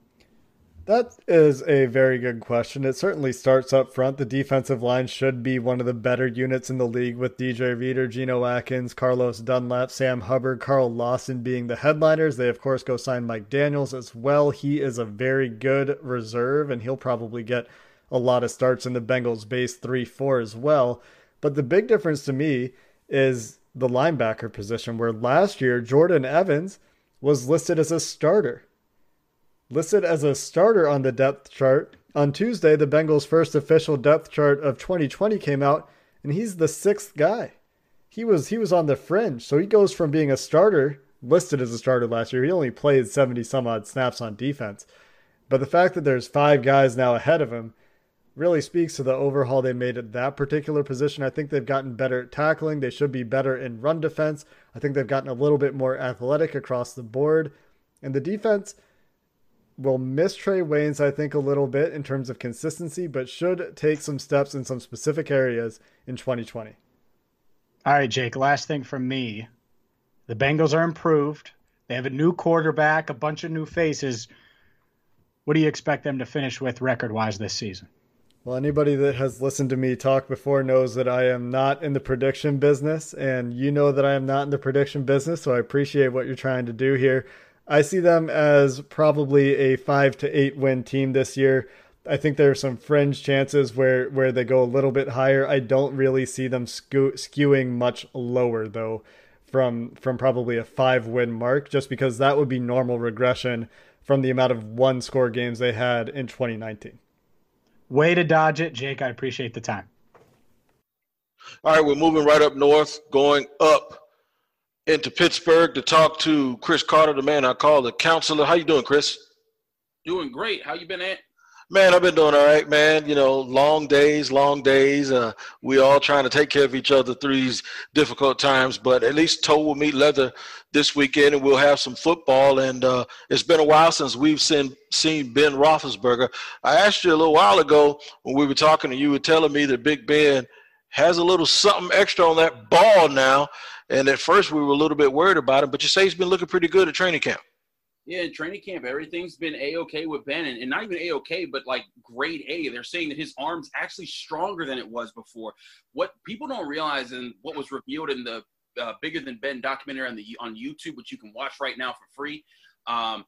That is a very good question. It certainly starts up front. The defensive line should be one of the better units in the league with DJ Reader, Geno Atkins, Carlos Dunlap, Sam Hubbard, Carl Lawson being the headliners. They, of course, go sign Mike Daniels as well. He is a very good reserve, and he'll probably get a lot of starts in the Bengals base 3 4 as well. But the big difference to me is the linebacker position, where last year Jordan Evans was listed as a starter listed as a starter on the depth chart. On Tuesday, the Bengals' first official depth chart of 2020 came out, and he's the sixth guy. He was he was on the fringe, so he goes from being a starter, listed as a starter last year. He only played 70 some odd snaps on defense, but the fact that there's five guys now ahead of him really speaks to the overhaul they made at that particular position. I think they've gotten better at tackling. They should be better in run defense. I think they've gotten a little bit more athletic across the board, and the defense will miss Trae Waynes, I think, a little bit in terms of consistency, but should take some steps in some specific areas in 2020. All right, Jake. Last thing from me. The Bengals are improved. They have a new quarterback, a bunch of new faces. What do you expect them to finish with record wise this season? Well, anybody that has listened to me talk before knows that I am not in the prediction business, and you know that I am not in the prediction business, so I appreciate what you're trying to do here. I see them as probably a five to eight win team this year. I think there are some fringe chances where, where they go a little bit higher. I don't really see them skew, skewing much lower, though, from, from probably a five win mark, just because that would be normal regression from the amount of one score games they had in 2019. Way to dodge it, Jake. I appreciate the time. All right, we're moving right up north, going up into Pittsburgh to talk to Chris Carter, the man I call the counselor. How you doing, Chris? Doing great. How you been, Ant? Man, I've been doing all right, man. You know, long days, long days. Uh, we all trying to take care of each other through these difficult times. But at least toe will meet leather this weekend, and we'll have some football. And uh, it's been a while since we've seen seen Ben Roethlisberger. I asked you a little while ago when we were talking, and you were telling me that Big Ben has a little something extra on that ball now. And at first, we were a little bit worried about him, but you say he's been looking pretty good at training camp. Yeah, in training camp, everything's been a okay with Ben, and, and not even a okay, but like grade A. They're saying that his arm's actually stronger than it was before. What people don't realize, and what was revealed in the uh, bigger than Ben documentary on the on YouTube, which you can watch right now for free. Um,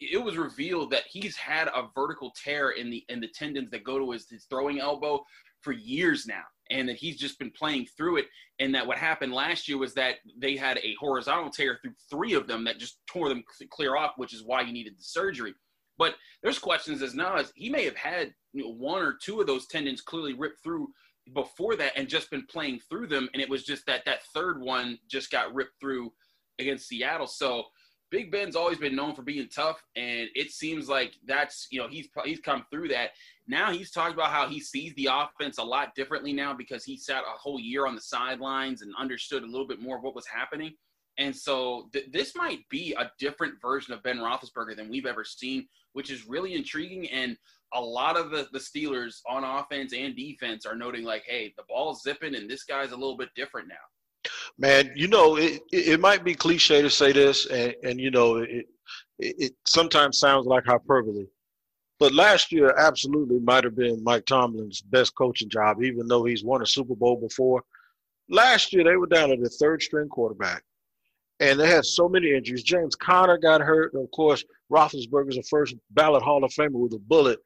it was revealed that he's had a vertical tear in the in the tendons that go to his, his throwing elbow for years now and that he's just been playing through it and that what happened last year was that they had a horizontal tear through three of them that just tore them clear off which is why he needed the surgery. But there's questions as now as he may have had you know, one or two of those tendons clearly ripped through before that and just been playing through them and it was just that that third one just got ripped through against Seattle. So Big Ben's always been known for being tough, and it seems like that's you know he's he's come through that. Now he's talked about how he sees the offense a lot differently now because he sat a whole year on the sidelines and understood a little bit more of what was happening. And so th- this might be a different version of Ben Roethlisberger than we've ever seen, which is really intriguing. And a lot of the, the Steelers on offense and defense are noting like, hey, the ball's zipping and this guy's a little bit different now. Man, you know, it, it might be cliche to say this, and, and you know, it, it, it sometimes sounds like hyperbole. But last year, absolutely might have been Mike Tomlin's best coaching job, even though he's won a Super Bowl before. Last year, they were down to the third string quarterback, and they had so many injuries. James Conner got hurt. and Of course, Roethlisberger's a first ballot Hall of Famer with a bullet.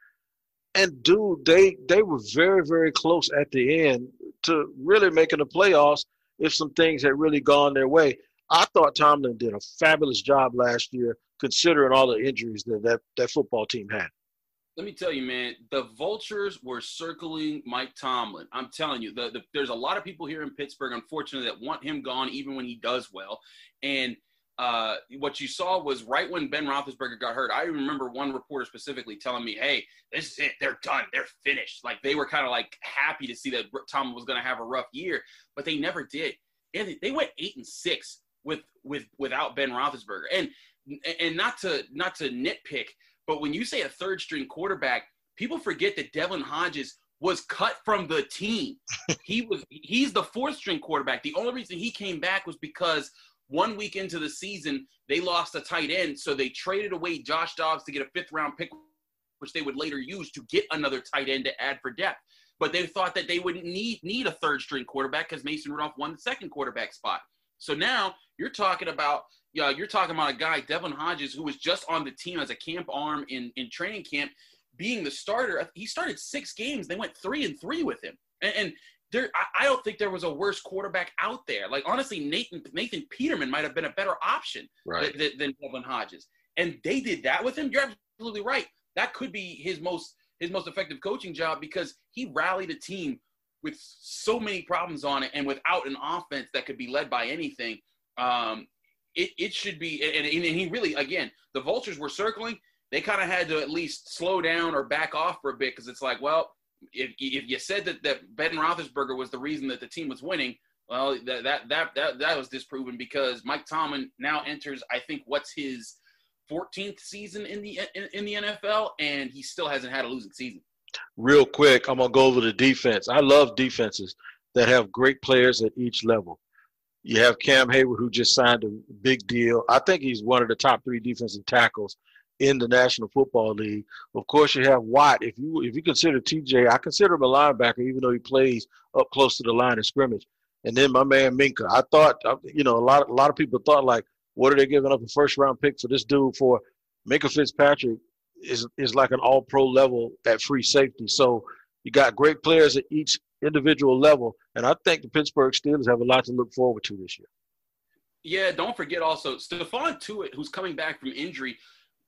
And dude, they they were very very close at the end to really making the playoffs if some things had really gone their way. I thought Tomlin did a fabulous job last year, considering all the injuries that that, that football team had. Let me tell you, man, the vultures were circling Mike Tomlin. I'm telling you, the, the, there's a lot of people here in Pittsburgh, unfortunately, that want him gone even when he does well. And uh, what you saw was right when Ben Roethlisberger got hurt. I remember one reporter specifically telling me, "Hey, this is it. They're done. They're finished." Like they were kind of like happy to see that Tom was going to have a rough year, but they never did. And they went eight and six with with without Ben Roethlisberger. And and not to not to nitpick, but when you say a third string quarterback, people forget that Devlin Hodges was cut from the team. he was he's the fourth string quarterback. The only reason he came back was because one week into the season, they lost a tight end, so they traded away Josh Dobbs to get a fifth round pick, which they would later use to get another tight end to add for depth. But they thought that they wouldn't need need a third string quarterback because Mason Rudolph won the second quarterback spot. So now you're talking about yeah, you're talking about a guy, Devlin Hodges, who was just on the team as a camp arm in, in training camp, being the starter. He started six games. They went three and three with him. And, and there, I, I don't think there was a worse quarterback out there. Like honestly, Nathan Nathan Peterman might have been a better option right. than, than Devlin Hodges, and they did that with him. You're absolutely right. That could be his most his most effective coaching job because he rallied a team with so many problems on it and without an offense that could be led by anything. Um, it, it should be, and, and he really, again, the vultures were circling. They kind of had to at least slow down or back off for a bit because it's like, well, if, if you said that, that Ben Roethlisberger was the reason that the team was winning, well, that, that, that, that, that was disproven because Mike Tomlin now enters, I think, what's his 14th season in the, in, in the NFL, and he still hasn't had a losing season. Real quick, I'm going to go over the defense. I love defenses. that have great players at each level. You have Cam Heyward, who just signed a big deal. I think he's one of the top three defensive tackles in the National Football League. Of course, you have Watt. If you if you consider TJ, I consider him a linebacker, even though he plays up close to the line of scrimmage. And then my man Minkah. I thought, you know, a lot a lot of people thought like, what are they giving up a first round pick for this dude for? Minkah Fitzpatrick is is like an all pro level at free safety. So you got great players at each individual level, and I think the Pittsburgh Steelers have a lot to look forward to this year. Yeah, don't forget also Stephon Tuitt, who's coming back from injury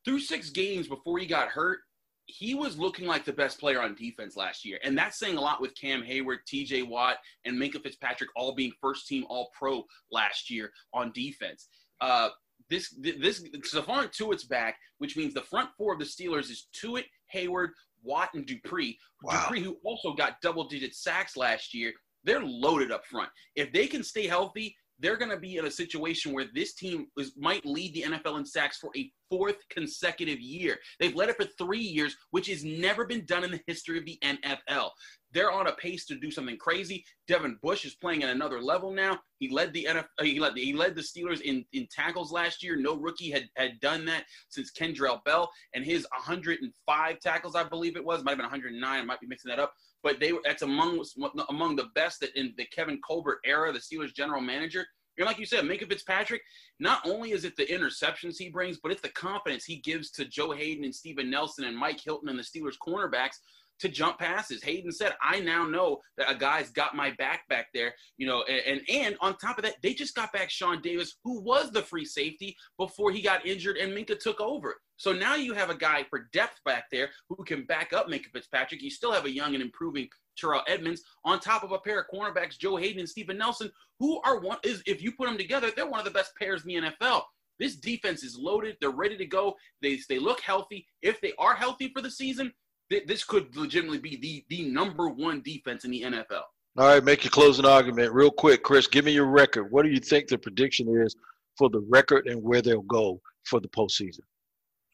through six games before he got hurt. He was looking like the best player on defense last year, and that's saying a lot with Cam Heyward, T.J. Watt, and Minkah Fitzpatrick all being first team All Pro last year on defense. Uh, this this Stephon Tuitt's back, which means the front four of the Steelers is Tuitt, Heyward, Watt, and Dupree. Wow. Dupree, who also got double digit sacks last year, they're loaded up front. If they can stay healthy, they're going to be in a situation where this team is, might lead the NFL in sacks for a fourth consecutive year. They've led it for three years, which has never been done in the history of the NFL. They're on a pace to do something crazy. Devin Bush is playing at another level now. He led the NFL, uh, he led the, he led the Steelers in, in tackles last year. No rookie had, had done that since Kendrell Bell and his 105 tackles, I believe it was, might have been 109. I might be mixing that up, but they were that's among among the best that in the Kevin Colbert era, the Steelers general manager. And like you said, Minkah Fitzpatrick, not only is it the interceptions he brings, but it's the confidence he gives to Joe Haden and Steven Nelson and Mike Hilton and the Steelers cornerbacks to jump passes. Haden said, I now know that a guy's got my back back there, you know, and, and, and on top of that, they just got back Sean Davis, who was the free safety before he got injured and Minkah took over. So now you have a guy for depth back there who can back up Minkah Fitzpatrick. You still have a young and improving Terrell Edmunds on top of a pair of cornerbacks, Joe Haden and Steven Nelson, who are one is if you put them together, they're one of the best pairs in the NFL. This defense is loaded. They're ready to go. They, they look healthy. If they are healthy for the season, th- this could legitimately be the, the number one defense in the NFL. All right, make your closing argument real quick, Chris. Give me your record. What do you think the prediction is for the record and where they'll go for the postseason?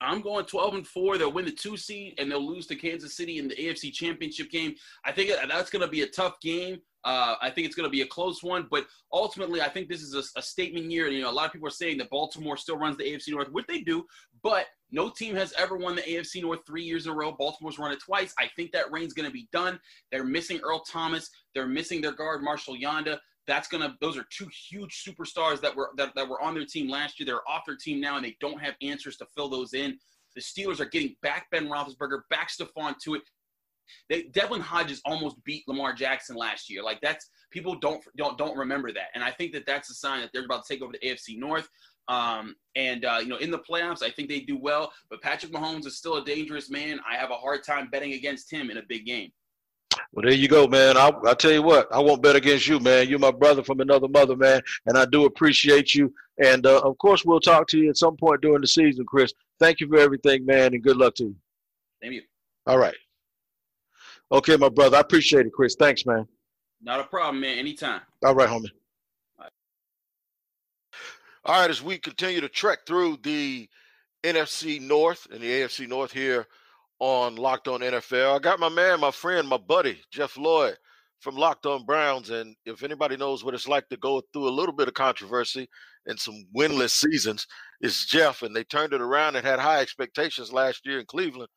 I'm going 12 and four. They'll win the two seed and they'll lose to Kansas City in the AFC Championship game. I think that's going to be a tough game. Uh, I think it's going to be a close one, but ultimately, I think this is a, a, statement year. You know, a lot of people are saying that Baltimore still runs the AFC North, which they do, but no team has ever won the AFC North three years in a row. Baltimore's run it twice. I think that reign's going to be done. They're missing Earl Thomas. They're missing their guard Marshall Yanda. That's gonna. Those are two huge superstars that were that, that were on their team last year. They're off their team now, and they don't have answers to fill those in. The Steelers are getting back Ben Roethlisberger, back Stephon Tuitt. They, Devlin Hodges almost beat Lamar Jackson last year. Like that's people don't don't don't remember that, and I think that that's a sign that they're about to take over the AFC North. Um, and uh, you know, in the playoffs, I think they do well. But Patrick Mahomes is still a dangerous man. I have a hard time betting against him in a big game. Well, there you go, man. I I tell you what, I won't bet against you, man. You're my brother from another mother, man, and I do appreciate you. And uh, of course, we'll talk to you at some point during the season, Chris. Thank you for everything, man, and good luck to you. Thank you. All right. Okay, my brother. I appreciate it, Chris. Thanks, man. Not a problem, man. Anytime. All right, homie. All right. All right, as we continue to trek through the NFC North and the AFC North here on Locked On NFL, I got my man, my friend, my buddy, Jeff Lloyd from Locked On Browns. And if anybody knows what it's like to go through a little bit of controversy and some winless seasons, it's Jeff. And they turned it around and had high expectations last year in Cleveland.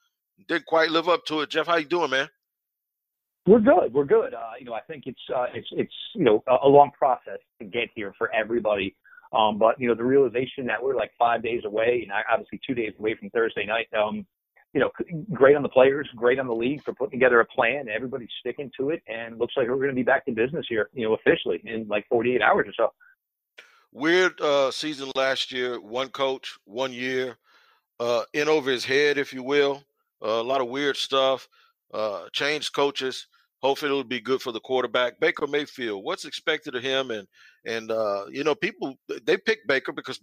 Didn't quite live up to it. Jeff, how you doing, man? We're good. We're good. Uh, you know, I think it's uh, it's it's you know a, long process to get here for everybody. Um, but you know, the realization that we're like five days away, and obviously two days away from Thursday night. Um, you know, great on the players, great on the league for putting together a plan. Everybody's sticking to it, and looks like we're going to be back to business here, you know, officially in like 48 hours or so. Weird uh, season last year. One coach, one year, uh, in over his head, if you will. Uh, a lot of weird stuff. Uh, changed coaches. Hopefully, it'll be good for the quarterback, Baker Mayfield. What's expected of him? And and uh, you know, people they picked Baker because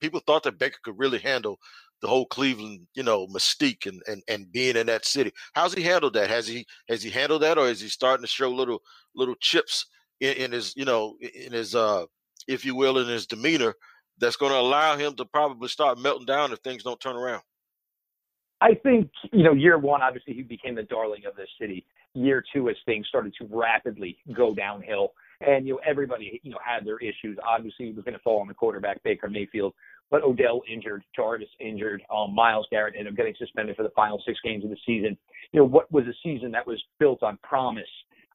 people thought that Baker could really handle the whole Cleveland, you know, mystique and and and being in that city. How's he handled that? Has he has he handled that, or is he starting to show little little chips in, in his, you know, in his, uh, if you will, in his demeanor that's going to allow him to probably start melting down if things don't turn around? I think, you know, year one, obviously he became the darling of the city. Year two, as things started to rapidly go downhill, and you know everybody, you know, had their issues. Obviously, it was going to fall on the quarterback Baker Mayfield, but Odell injured, Jarvis injured, um, Myles Garrett ended up getting suspended for the final six games of the season. You know, what was a season that was built on promise,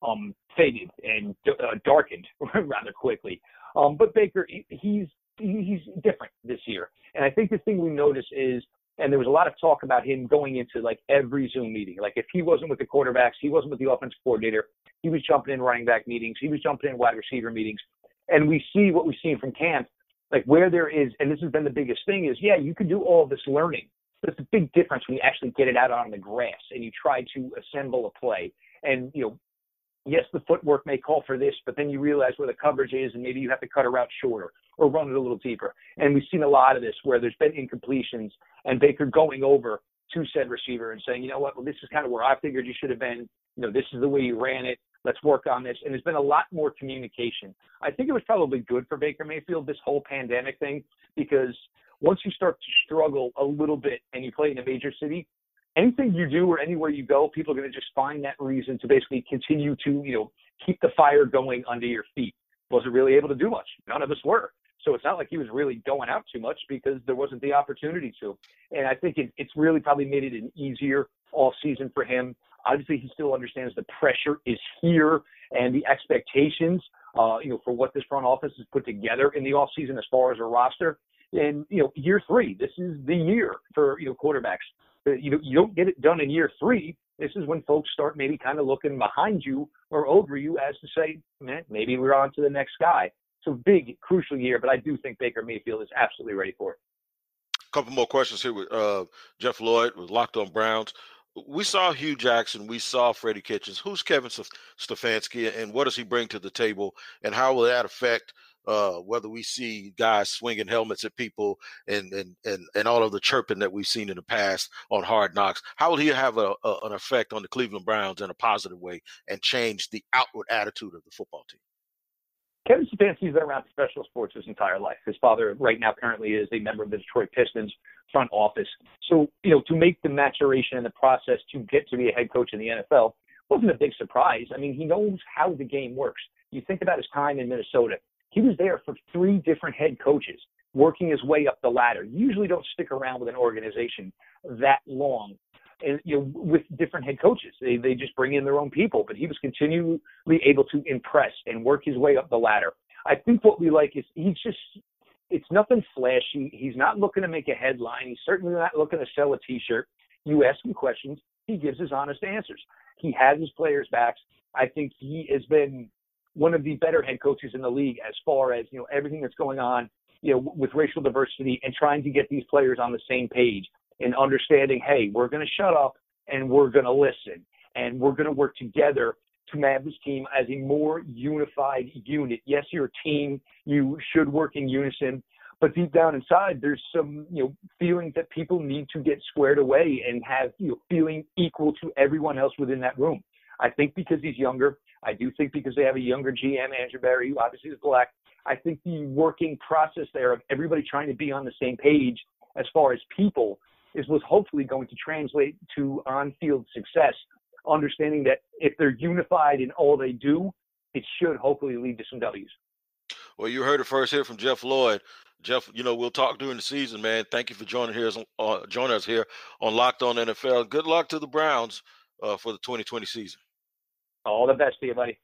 um, faded and uh, darkened rather quickly. Um, but Baker, he's he's different this year, and I think the thing we notice is and there was a lot of talk about him going into like every Zoom meeting. Like if he wasn't with the quarterbacks, he wasn't with the offense coordinator, he was jumping in running back meetings, he was jumping in wide receiver meetings. And we see what we've seen from camp, like where there is, and this has been the biggest thing is, yeah, you can do all this learning, but it's a big difference when you actually get it out on the grass and you try to assemble a play. And, you know, yes, the footwork may call for this, but then you realize where the coverage is and maybe you have to cut a route shorter or run it a little deeper. And we've seen a lot of this where there's been incompletions and Baker going over to said receiver and saying, you know what, well, this is kind of where I figured you should have been. You know, this is the way you ran it. Let's work on this. And there's been a lot more communication. I think it was probably good for Baker Mayfield, this whole pandemic thing, because once you start to struggle a little bit and you play in a major city, anything you do or anywhere you go, people are going to just find that reason to basically continue to, you know, keep the fire going under your feet. Wasn't really able to do much. None of us were. So it's not like he was really going out too much because there wasn't the opportunity to. And I think it, it's really probably made it an easier all season for him. Obviously, he still understands the pressure is here and the expectations, uh, you know, for what this front office has put together in the off season as far as a roster. And you know, year three, this is the year for you know quarterbacks you know, you don't get it done in year three. This is when folks start maybe kind of looking behind you or over you as to say, man, maybe we're on to the next guy. So big, crucial year, but I do think Baker Mayfield is absolutely ready for it. A couple more questions here with uh, Jeff Lloyd with Locked On Browns. We saw Hue Jackson, we saw Freddie Kitchens. Who's Kevin Stefanski, and what does he bring to the table, and how will that affect uh, whether we see guys swinging helmets at people and, and and and all of the chirping that we've seen in the past on Hard Knocks, how will he have a, a, an effect on the Cleveland Browns in a positive way and change the outward attitude of the football team? Kevin Stefanski's been around professional sports his entire life. His father, right now, currently is a member of the Detroit Pistons front office. So, you know, to make the maturation and the process to get to be a head coach in the NFL wasn't a big surprise. I mean, he knows how the game works. You think about his time in Minnesota. He was there for three different head coaches, working his way up the ladder. You usually don't stick around with an organization that long. And you know, with different head coaches, they they just bring in their own people. But he was continually able to impress and work his way up the ladder. I think what we like is he's just it's nothing flashy. He's not looking to make a headline. He's certainly not looking to sell a T-shirt. You ask him questions, he gives his honest answers. He has his players' backs. I think he has been one of the better head coaches in the league as far as you know everything that's going on you know with racial diversity and trying to get these players on the same page and understanding hey we're going to shut up and we're going to listen and we're going to work together to have this team as a more unified unit. Yes you're a team you should work in unison but deep down inside there's some you know feelings that people need to get squared away and have you know feeling equal to everyone else within that room. I think because he's younger I do think because they have a younger GM, Andrew Berry, who obviously is black, I think the working process there of everybody trying to be on the same page as far as people is was hopefully going to translate to on-field success. Understanding that if they're unified in all they do, it should hopefully lead to some W's. Well, you heard it first here from Jeff Lloyd. Jeff, you know we'll talk during the season, man. Thank you for joining here, uh, joining us here on Locked On NFL. Good luck to the Browns uh, for the 2020 season. All the best to you, buddy.